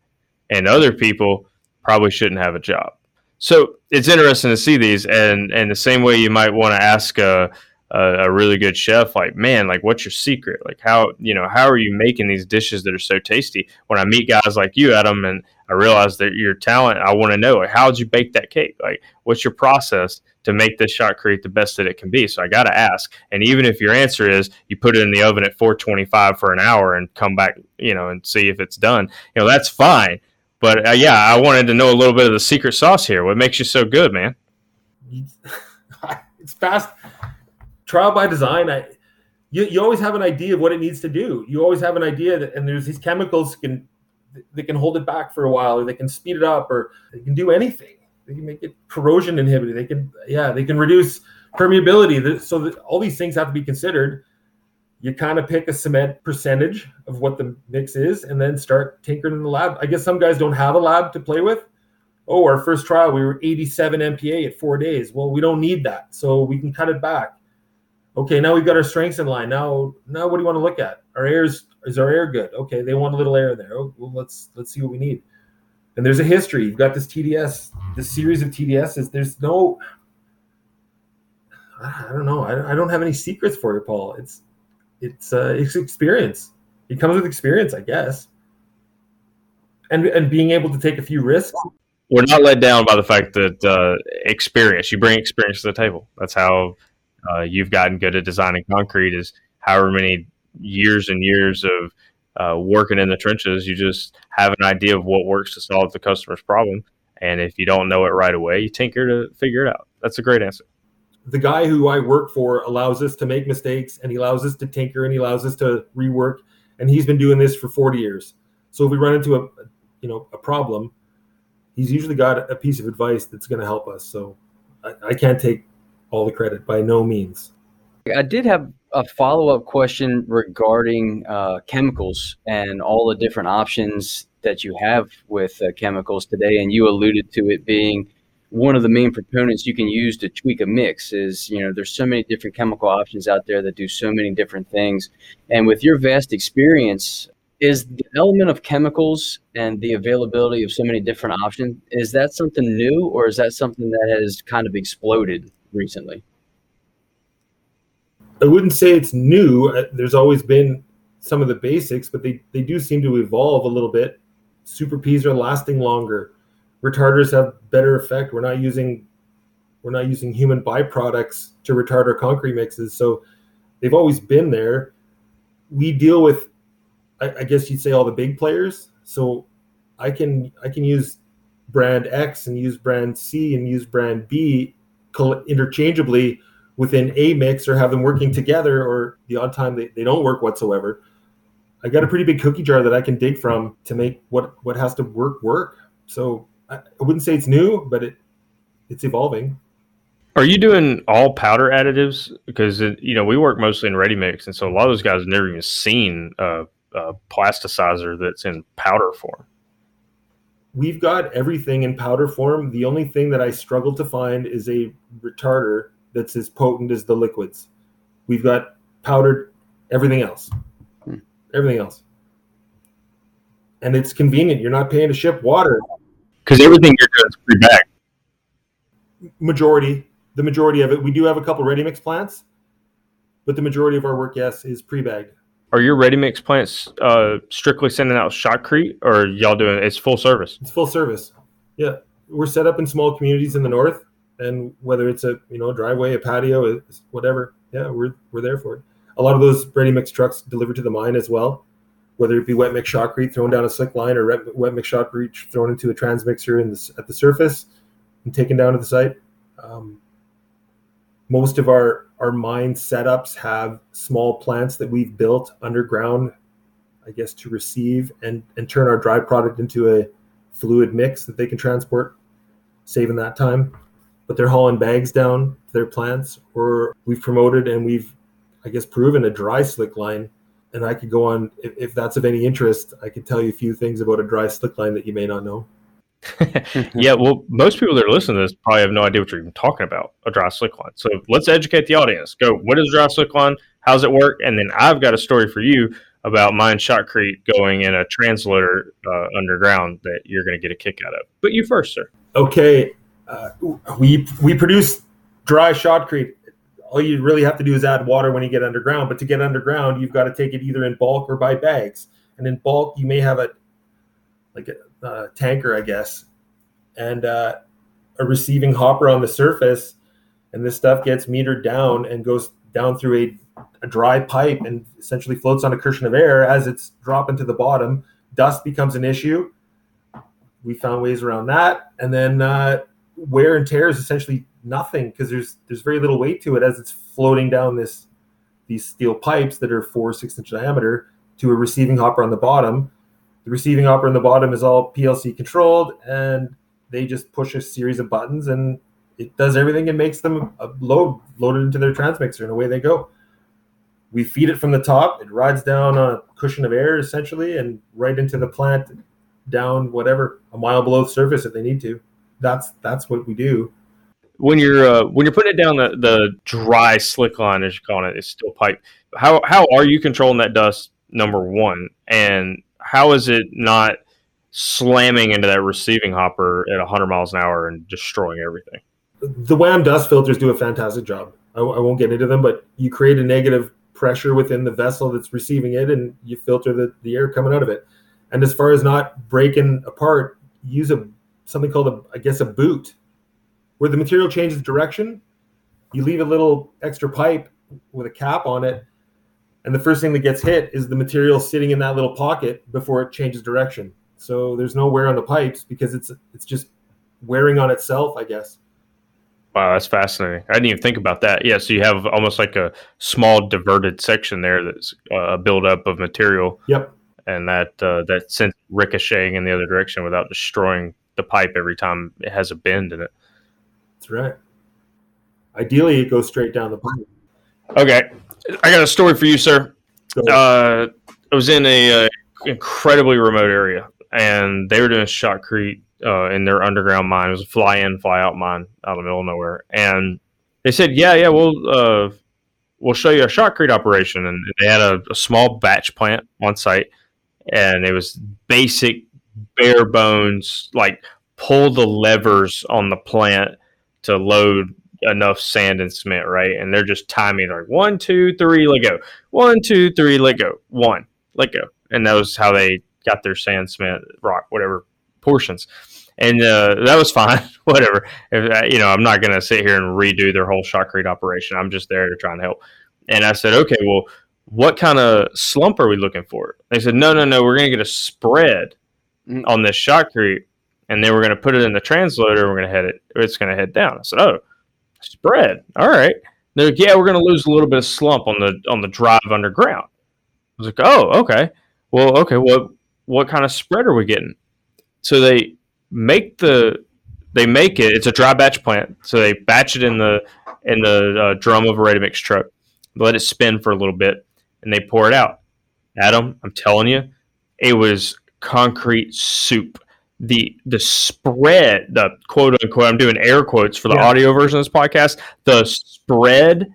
And other people probably shouldn't have a job. So it's interesting to see these, and and the same way you might want to ask a, a, a really good chef, like, man, like, what's your secret? Like, how you know how are you making these dishes that are so tasty? When I meet guys like you, Adam, and I realize that your talent, I want to know, like, how'd you bake that cake? Like, what's your process? to make this shotcrete the best that it can be. So I got to ask. And even if your answer is you put it in the oven at 425 for an hour and come back, you know, and see if it's done, you know, that's fine. But uh, yeah, I wanted to know a little bit of the secret sauce here. What makes you so good, man? <laughs> It's fast trial by design. I, you, you always have an idea of what it needs to do. You always have an idea that, and there's these chemicals can, they can hold it back for a while or they can speed it up or they can do anything they can make it corrosion inhibited. They can, yeah, they can reduce permeability. So all these things have to be considered. You kind of pick a cement percentage of what the mix is, and then start tinkering in the lab. I guess some guys don't have a lab to play with. Oh, our first trial we were 87 MPa at four days. Well, we don't need that, so we can cut it back. Okay, now we've got our strengths in line. Now, now what do you want to look at? Our air's is—is our air good? Okay, they want a little air there. Oh, well, let's let's see what we need and there's a history. You've got this TDS, this series of TDSs. There's no, I don't know. I, don't have any secrets for you, Paul. It's it's uh, it's experience. It comes with experience, I guess, and and being able to take a few risks. We're not let down by the fact that uh, experience. You bring experience to the table. That's how uh, you've gotten good at designing concrete. Is however many years and years of uh, working in the trenches. You just have an idea of what works to solve the customer's problem. And if you don't know it right away, you tinker to figure it out. That's a great answer. The guy who I work for allows us to make mistakes and he allows us to tinker and he allows us to rework. And he's been doing this for 40 years. So if we run into a, you know, a problem, he's usually got a piece of advice that's going to help us. So I, I can't take all the credit by no means. I did have a follow up question regarding uh, chemicals and all the different options that you have with uh, chemicals today. And you alluded to it being one of the main proponents you can use to tweak a mix is you know there's so many different chemical options out there that do so many different things and with your vast experience is the element of chemicals and the availability of so many different options is that something new or is that something that has kind of exploded recently I wouldn't say it's new. Uh, there's always been some of the basics, but they, they do seem to evolve a little bit. Super Ps are lasting longer. Retarders have better effect. We're not using we're not using human byproducts to retard our concrete mixes. So they've always been there. We deal with I, I guess you'd say all the big players. So I can I can use brand X and use brand C and use brand B interchangeably within a mix or have them working together or the odd time they, they don't work whatsoever. I got a pretty big cookie jar that i can dig from to make what what has to work work. So i, I wouldn't say it's new but it it's evolving. Are you doing all powder additives? Because it, you know we work mostly in ready mix and so a lot of those guys have never even seen a uh, plasticizer that's in powder form? We've got everything in powder form. The only thing that I struggle to find is a retarder that's as potent as the liquids. We've got powdered everything else. Hmm. Everything else. And it's convenient. You're not paying to ship water. Because everything you're doing is pre-bagged. Majority, the majority of it. We do have a couple ready mix plants, but the majority of our work, yes, is pre-bagged. Are your ready mix plants uh, strictly sending out shotcrete, or y'all doing it's full service? It's full service. Yeah, we're set up in small communities in the north, and whether it's a you know driveway, a patio, whatever, yeah, we're we're there for it. A lot of those ready mix trucks deliver to the mine as well, whether it be wet mix shotcrete thrown down a slick line or wet, wet mix shotcrete thrown into a transmixer in the, at the surface and taken down to the site. Um, most of our our mine setups have small plants that we've built underground, I guess, to receive and and turn our dry product into a fluid mix that they can transport, saving that time. But they're hauling bags down to their plants, or we've promoted and we've, I guess, proven a dry slick line. And I could go on if, if that's of any interest. I could tell you a few things about a dry slick line that you may not know. <laughs> yeah, well, most people that are listening to this probably have no idea what you're even talking about a dry slick line. So let's educate the audience. Go, what is dry slick line? How's it work? And then I've got a story for you about mine shotcrete going in a transloader uh, underground that you're going to get a kick out of. But you first, sir. Okay, uh, we we produce dry shotcrete. All you really have to do is add water when you get underground. But to get underground, you've got to take it either in bulk or by bags. And in bulk, you may have a like a uh, tanker, I guess, and uh, a receiving hopper on the surface, and this stuff gets metered down and goes down through a, a dry pipe and essentially floats on a cushion of air as it's dropping to the bottom. Dust becomes an issue. We found ways around that, and then uh, wear and tear is essentially nothing because there's there's very little weight to it as it's floating down this these steel pipes that are four six inch diameter to a receiving hopper on the bottom the receiving hopper in the bottom is all PLC controlled, and they just push a series of buttons, and it does everything and makes them a load loaded into their transmixer, and away they go. We feed it from the top; it rides down on a cushion of air, essentially, and right into the plant, down whatever a mile below the surface if they need to. That's that's what we do. When you're uh, when you're putting it down the, the dry slick line, as you call it, it's still pipe. How how are you controlling that dust? Number one, and how is it not slamming into that receiving hopper at 100 miles an hour and destroying everything? The WAM dust filters do a fantastic job. I, I won't get into them, but you create a negative pressure within the vessel that's receiving it, and you filter the, the air coming out of it. And as far as not breaking apart, use a something called a I guess a boot, where the material changes direction. You leave a little extra pipe with a cap on it, and the first thing that gets hit is the material sitting in that little pocket before it changes direction. So there's no wear on the pipes because it's it's just wearing on itself, I guess. Wow, that's fascinating. I didn't even think about that. Yeah, so you have almost like a small diverted section there that's uh, a buildup of material. Yep. And that uh, that sends ricocheting in the other direction without destroying the pipe every time it has a bend in it. That's right. Ideally, it goes straight down the pipe. Okay, I got a story for you, sir. Uh, I was in a uh, incredibly remote area, and they were doing shotcrete uh, in their underground mine. It was a fly in, fly out mine out in the middle of nowhere, and they said, "Yeah, yeah, we'll uh, we'll show you a shotcrete operation." And they had a, a small batch plant on site, and it was basic, bare bones, like pull the levers on the plant to load enough sand and cement, right? And they're just timing like one, two, three, let go. One, two, three, let go. One, let go. And that was how they got their sand, cement, rock, whatever portions. And uh, that was fine, <laughs> whatever. If, uh, you know, I'm not going to sit here and redo their whole shotcrete operation. I'm just there to try and help. And I said, okay, well, what kind of slump are we looking for? They said, no, no, no, we're going to get a spread Mm. on this shotcrete, and then we're going to put it in the transloader. And we're going to head it. It's going to head down. I said, oh, spread. All right. They're like, yeah, we're going to lose a little bit of slump on the on the drive underground. I was like, oh, okay. Well, okay. What what kind of spread are we getting? So they make the they make it. It's a dry batch plant. So they batch it in the in the uh, drum of a ready mix truck, let it spin for a little bit, and they pour it out. Adam, I'm telling you, it was concrete soup. The the spread, the quote unquote, I'm doing air quotes for the Yeah. audio version of this podcast. The spread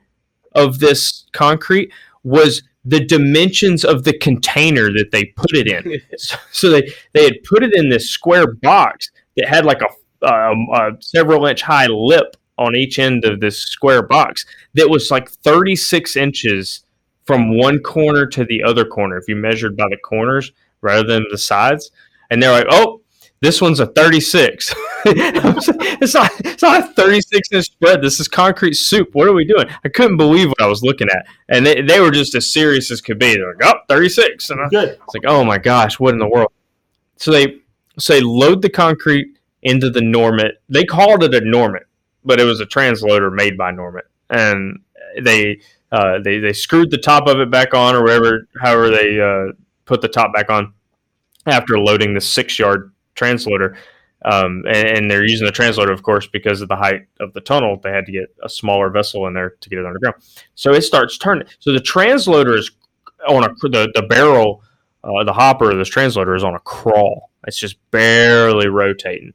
of this concrete was the dimensions of the container that they put it in. <laughs> so, so they they had put it in this square box that had like a, um, a several inch high lip on each end of this square box that was like 36 inches from one corner to the other corner if you measured by the corners rather than the sides and they're like oh this one's a 36 <laughs> it's, not, it's not a 36 inch spread. This is concrete soup. What are we doing? I couldn't believe what i was looking at. And they, they were just as serious as could be. They're like oh 36 and I, Good. it's like, oh my gosh, what in the world? So they so they load the concrete into the Normet. They called it a Normet, but it was a transloader made by Normet, and they uh, they they screwed the top of it back on or whatever, however they uh, put the top back on after loading the six yard transloader. Um, and, and they're using the transloader, of course, because of the height of the tunnel. They had to get a smaller vessel in there to get it underground. So it starts turning. So the transloader is on a the the barrel, uh, the hopper of this transloader is on a crawl. It's just barely rotating,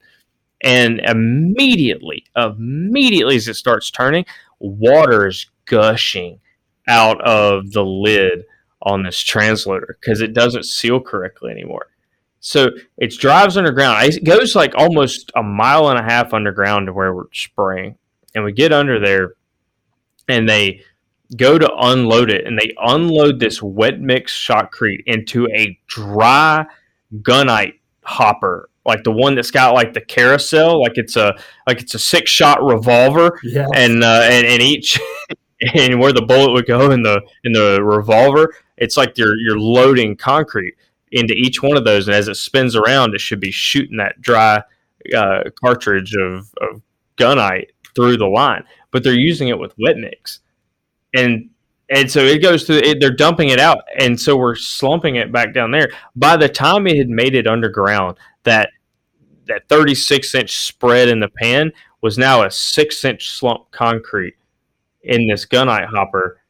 and immediately, immediately as it starts turning, water is gushing out of the lid on this transloader because it doesn't seal correctly anymore. So it drives underground. It goes like almost a mile and a half underground to where we're spraying, and we get under there, and they go to unload it and they unload this wet mix shotcrete into a dry gunite hopper like the one that's got like the carousel like it's a like it's a six shot revolver Yeah. and uh and, and each <laughs> and where the bullet would go in the in the revolver it's like you're you're loading concrete into each one of those and as it spins around it should be shooting that dry uh, cartridge of, of gunite through the line. But they're using it with wet mix. And and so it goes through it, they're dumping it out and so we're slumping it back down there. By the time it had made it underground that that 36 inch spread in the pan was now a six inch slump concrete in this gunite hopper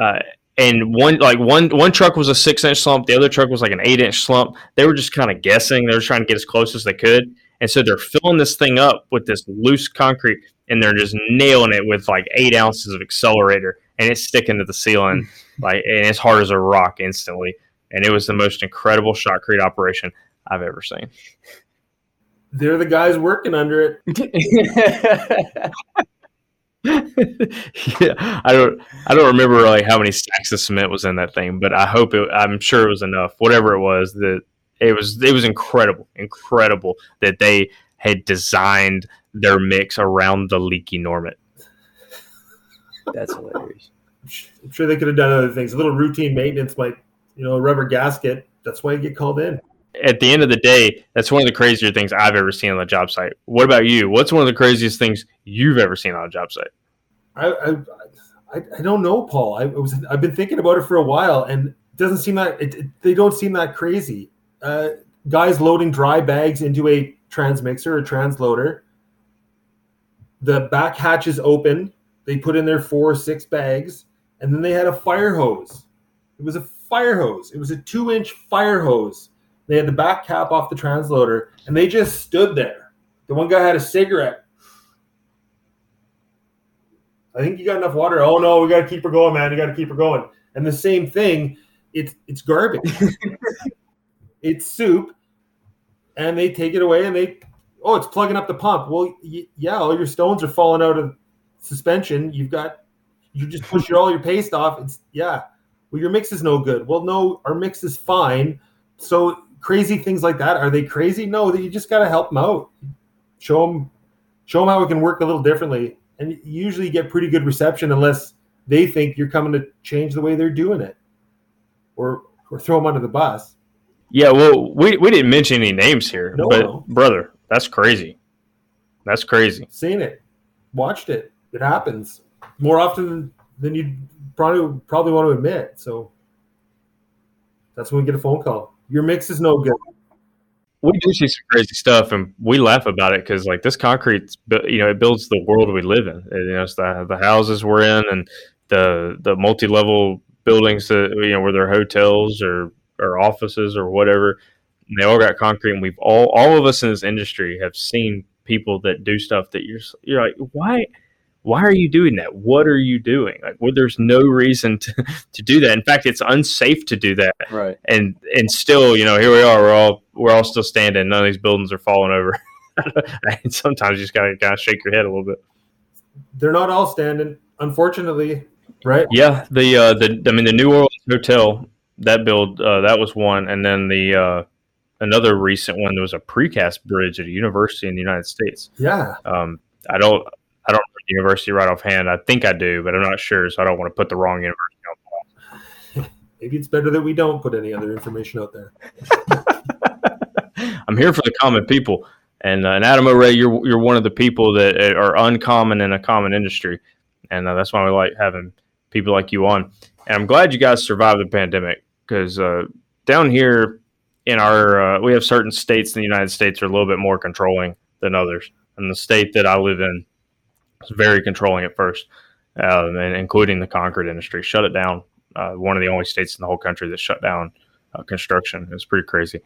uh, and one like one one truck was a six inch slump the other truck was like an eight inch slump. They were just kind of guessing they were trying to get as close as they could. And so they're filling this thing up with this loose concrete and they're just nailing it with like eight ounces of accelerator and it's sticking to the ceiling <laughs> like and it's hard as a rock instantly. And it was the most incredible shotcrete operation i've ever seen. They're the guys working under it. <laughs> <laughs> yeah i don't i don't remember like how many stacks of cement was in that thing but i hope it i'm sure it was enough whatever it was that it was it was incredible incredible that they had designed their mix around the leaky Normet That's hilarious. I'm sure they could have done other things. A little routine maintenance might, you know, a rubber gasket. That's why you get called in. At the end of the day, that's one of the crazier things I've ever seen on a job site. What about you? What's one of the craziest things you've ever seen on a job site? I, I, I, I don't know, Paul. I was I've been thinking about it for a while, and it doesn't seem that it, it- they don't seem that crazy. Uh, guys loading dry bags into a transmixer or transloader. The back hatch is open. They put in their four or six bags, and then they had a fire hose. It was a fire hose. It was a two-inch fire hose. They had the back cap off the transloader, and they just stood there. The one guy had a cigarette I think you got enough water. Oh no, we got to keep her going, man. You got to keep her going. And the same thing, it's it's garbage. <laughs> it's soup, and they take it away and they, oh, it's plugging up the pump. Well, y- yeah, all your stones are falling out of suspension. You've got, you just push your, all your paste off. It's yeah. Well, your mix is no good. Well, no, our mix is fine. So crazy things like that are they crazy? No, that you just got to help them out. Show them, show them how it can work a little differently and you usually get pretty good reception unless they think you're coming to change the way they're doing it or or throw them under the bus Yeah, well, we, we didn't mention any names here, No, but no. brother, that's crazy. That's crazy. seen it watched it it happens more often than you probably probably want to admit so that's when we get a phone call your mix is no good We do see some crazy stuff, and we laugh about it because, like, this concrete, you know, it builds the world we live in. You know, it's the the houses we're in, and the the multi level buildings that you know, where they're hotels or or offices or whatever. They all got concrete, and we've all all of us in this industry have seen people that do stuff that you're you're like, why? Why are you doing that? What are you doing? Like, well, there's no reason to, <laughs> to do that. In fact, it's unsafe to do that. Right. And and still, you know, here we are. We're all we're all still standing. None of these buildings are falling over. <laughs> and sometimes you just gotta kind of shake your head a little bit. They're not all standing, unfortunately, right? Yeah, the uh, the I mean the New Orleans hotel that build uh, that was one, and then the uh, another recent one there was a precast bridge at a university in the United States. Yeah. Um, I don't I don't know the university right offhand. I think I do, but I'm not sure, so I don't want to put the wrong university on. <laughs> Maybe it's better that we don't put any other information out there. <laughs> I'm here for the common people, and, uh, and Adam O'Ray, you're you're one of the people that are uncommon in a common industry, and uh, that's why we like having people like you on. And I'm glad you guys survived the pandemic because uh, down here in our uh, we have certain states in the United States are a little bit more controlling than others, and the state that I live in is very controlling at first, um, and including the concrete industry, shut it down. Uh, one of the only states in the whole country that shut down uh, construction. It was pretty crazy.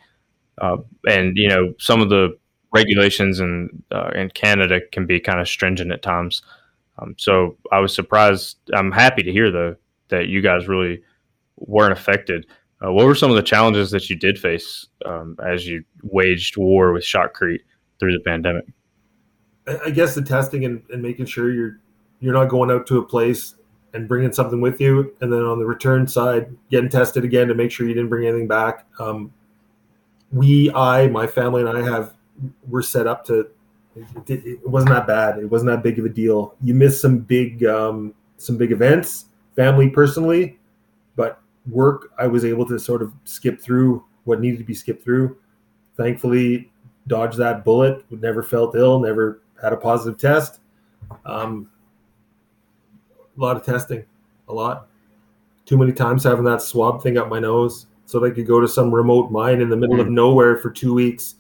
Uh, and you know some of the regulations in uh, in Canada can be kind of stringent at times. Um, so I was surprised. I'm happy to hear though that you guys really weren't affected. Uh, what were some of the challenges that you did face um, as you waged war with Shotcrete through the pandemic? I guess the testing and, and making sure you're you're not going out to a place and bringing something with you, and then on the return side, getting tested again to make sure you didn't bring anything back. Um, we, I, my family, and I have we're set up to. It, it, wasn't that bad. It wasn't that big of a deal. You missed some big, um, some big events, family, personally, but work. I was able to sort of skip through what needed to be skipped through. Thankfully, dodged that bullet. Never felt ill. Never had a positive test. Um, a lot of testing, a lot. Too many times having that swab thing up my nose so they could go to some remote mine in the middle of nowhere for two weeks,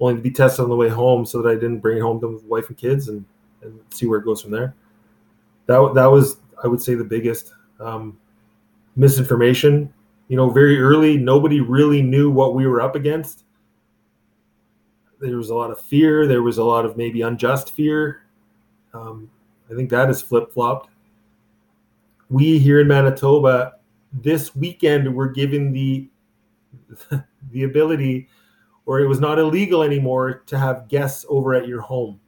only to be tested on the way home, so that I didn't bring it home to wife and kids and, and see where it goes from there. That that was, I would say, the biggest um, misinformation. You know, very early, nobody really knew what we were up against. There was a lot of fear. There was a lot of maybe unjust fear. Um, I think that has flip flopped. We here in Manitoba this weekend we're given the <laughs> the ability or it was not illegal anymore to have guests over at your home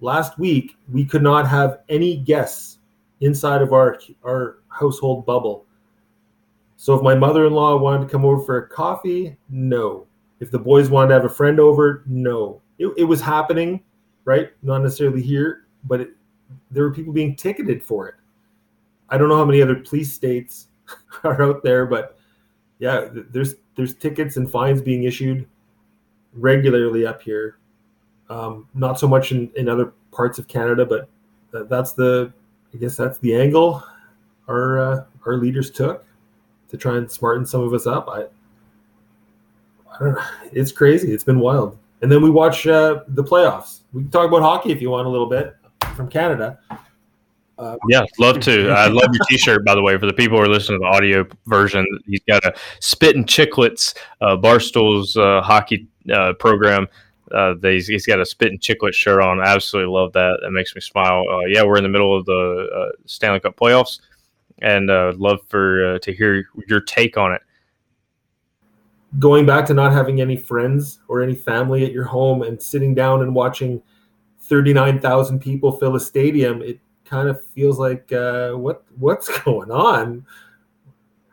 last week we could not have any guests inside of our our household bubble so if my mother-in-law wanted to come over for a coffee no if the boys wanted to have a friend over no it, it was happening right not necessarily here but it, there were people being ticketed for it i don't know how many other police states <laughs> are out there, but yeah, there's there's tickets and fines being issued regularly up here. Um, not so much in, in other parts of Canada, but that's the I guess that's the angle our uh, our leaders took to try and smarten some of us up. I, Know. It's crazy. It's been wild. And then we watch uh, the playoffs. We can talk about hockey if you want a little bit from Canada. Uh, yeah, love to. I love your T-shirt, by the way. For the people who are listening to the audio version, he's got a Spittin' Chiclets uh, Barstool's uh, hockey uh, program. Uh, he's, he's got a Spittin' Chiclet shirt on. Absolutely love that. That makes me smile. Uh, yeah, we're in the middle of the Stanley Cup playoffs, and love for to hear your take on it. Going back to not having any friends or any family at your home and sitting down and watching thirty-nine thousand people fill a stadium, it kind of feels like uh, what what's <laughs> going on?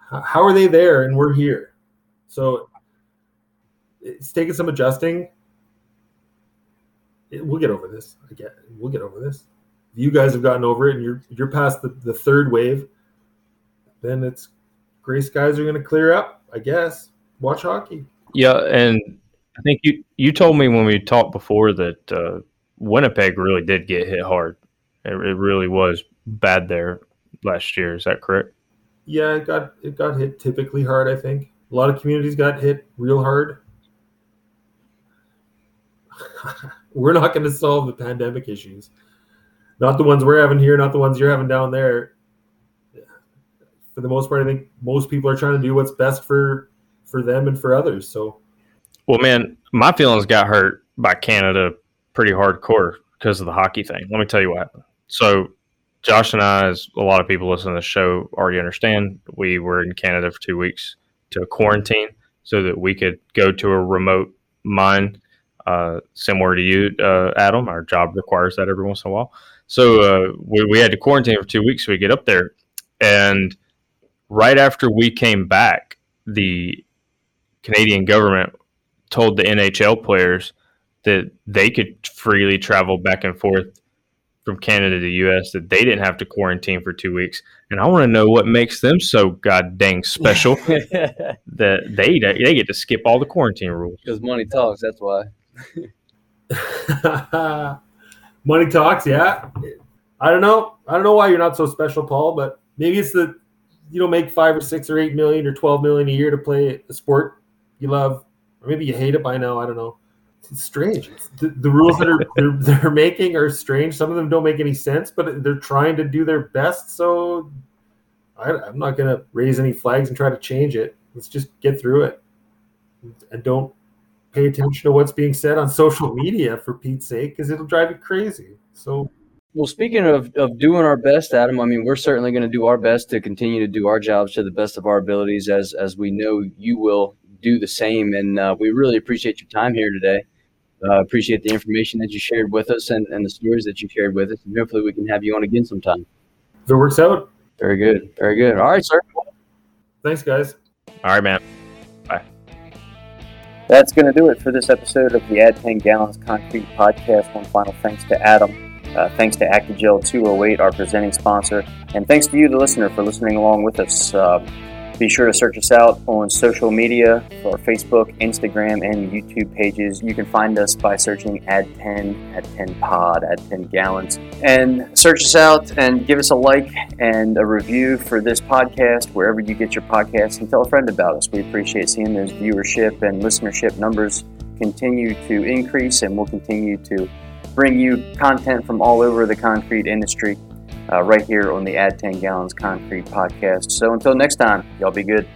How are they there and we're here? So it's taking some adjusting. It, we'll get over this. I get. We'll get over this. If you guys have gotten over it and you're you're past the, the third wave, then it's gray skies are going to clear up. I guess. Watch hockey. Yeah, and I think you you told me when we talked before that uh, Winnipeg really did get hit hard it, it really was bad there last year. Is that correct? Yeah, it got it got hit typically hard. I think a lot of communities got hit real hard. <laughs> we're not going to solve the pandemic issues, not the ones we're having here, not the ones you're having down there. For the most part, I think most people are trying to do what's best for for them and for others. So, well, man, my feelings got hurt by Canada pretty hardcore because of the hockey thing. Let me tell you what happened. So, Josh and I, as a lot of people listening to the show already understand, we were in Canada for two weeks to quarantine so that we could go to a remote mine uh, similar to you, uh, Adam. Our job requires that every once in a while. So uh, we, we had to quarantine for two weeks. So we get up there. And right after we came back, the Canadian government told the NHL players that they could freely travel back and forth from Canada to the U.S. that they didn't have to quarantine for two weeks. And I want to know what makes them so god dang special <laughs> that they they get to skip all the quarantine rules. Because money talks. That's why. <laughs> money talks. Yeah. I don't know. I don't know why you're not so special, Paul. But maybe it's that you don't make five or six or eight million or twelve million a year to play a sport you love, or maybe you hate it by now. I don't know it's strange. It's the, the, rules that are <laughs> they're, they're, making are strange. Some of them don't make any sense, but they're trying to do their best. So I, I'm not going to raise any flags and try to change it. Let's just get through it, and don't pay attention to what's being said on social media for Pete's sake, because it'll drive you crazy. So. Well, speaking of, of doing our best, Adam, I mean, we're certainly going to do our best to continue to do our jobs to the best of our abilities, as as we know you will do the same. And uh, we really appreciate your time here today. Uh, appreciate the information that you shared with us and, and the stories that you shared with us. And hopefully we can have you on again sometime. If it works out. Very good. Very good. All right, sir. Thanks, guys. All right, man. Bye. That's going to do it for this episode of the Add 10 Gallons Concrete Podcast. One final thanks to Adam. Uh, thanks to Actigel 208, our presenting sponsor. And thanks to you, the listener, for listening along with us. Uh, be sure to search us out on social media for Facebook, Instagram, and YouTube pages. You can find us by searching Add 10, Add 10 Pod, Add 10 Gallons. And search us out and give us a like and a review for this podcast wherever you get your podcasts and tell a friend about us. We appreciate seeing those viewership and listenership numbers continue to increase, and we'll continue to bring you content from all over the concrete industry uh, right here on the Add 10 Gallons Concrete podcast. So until next time, y'all be good.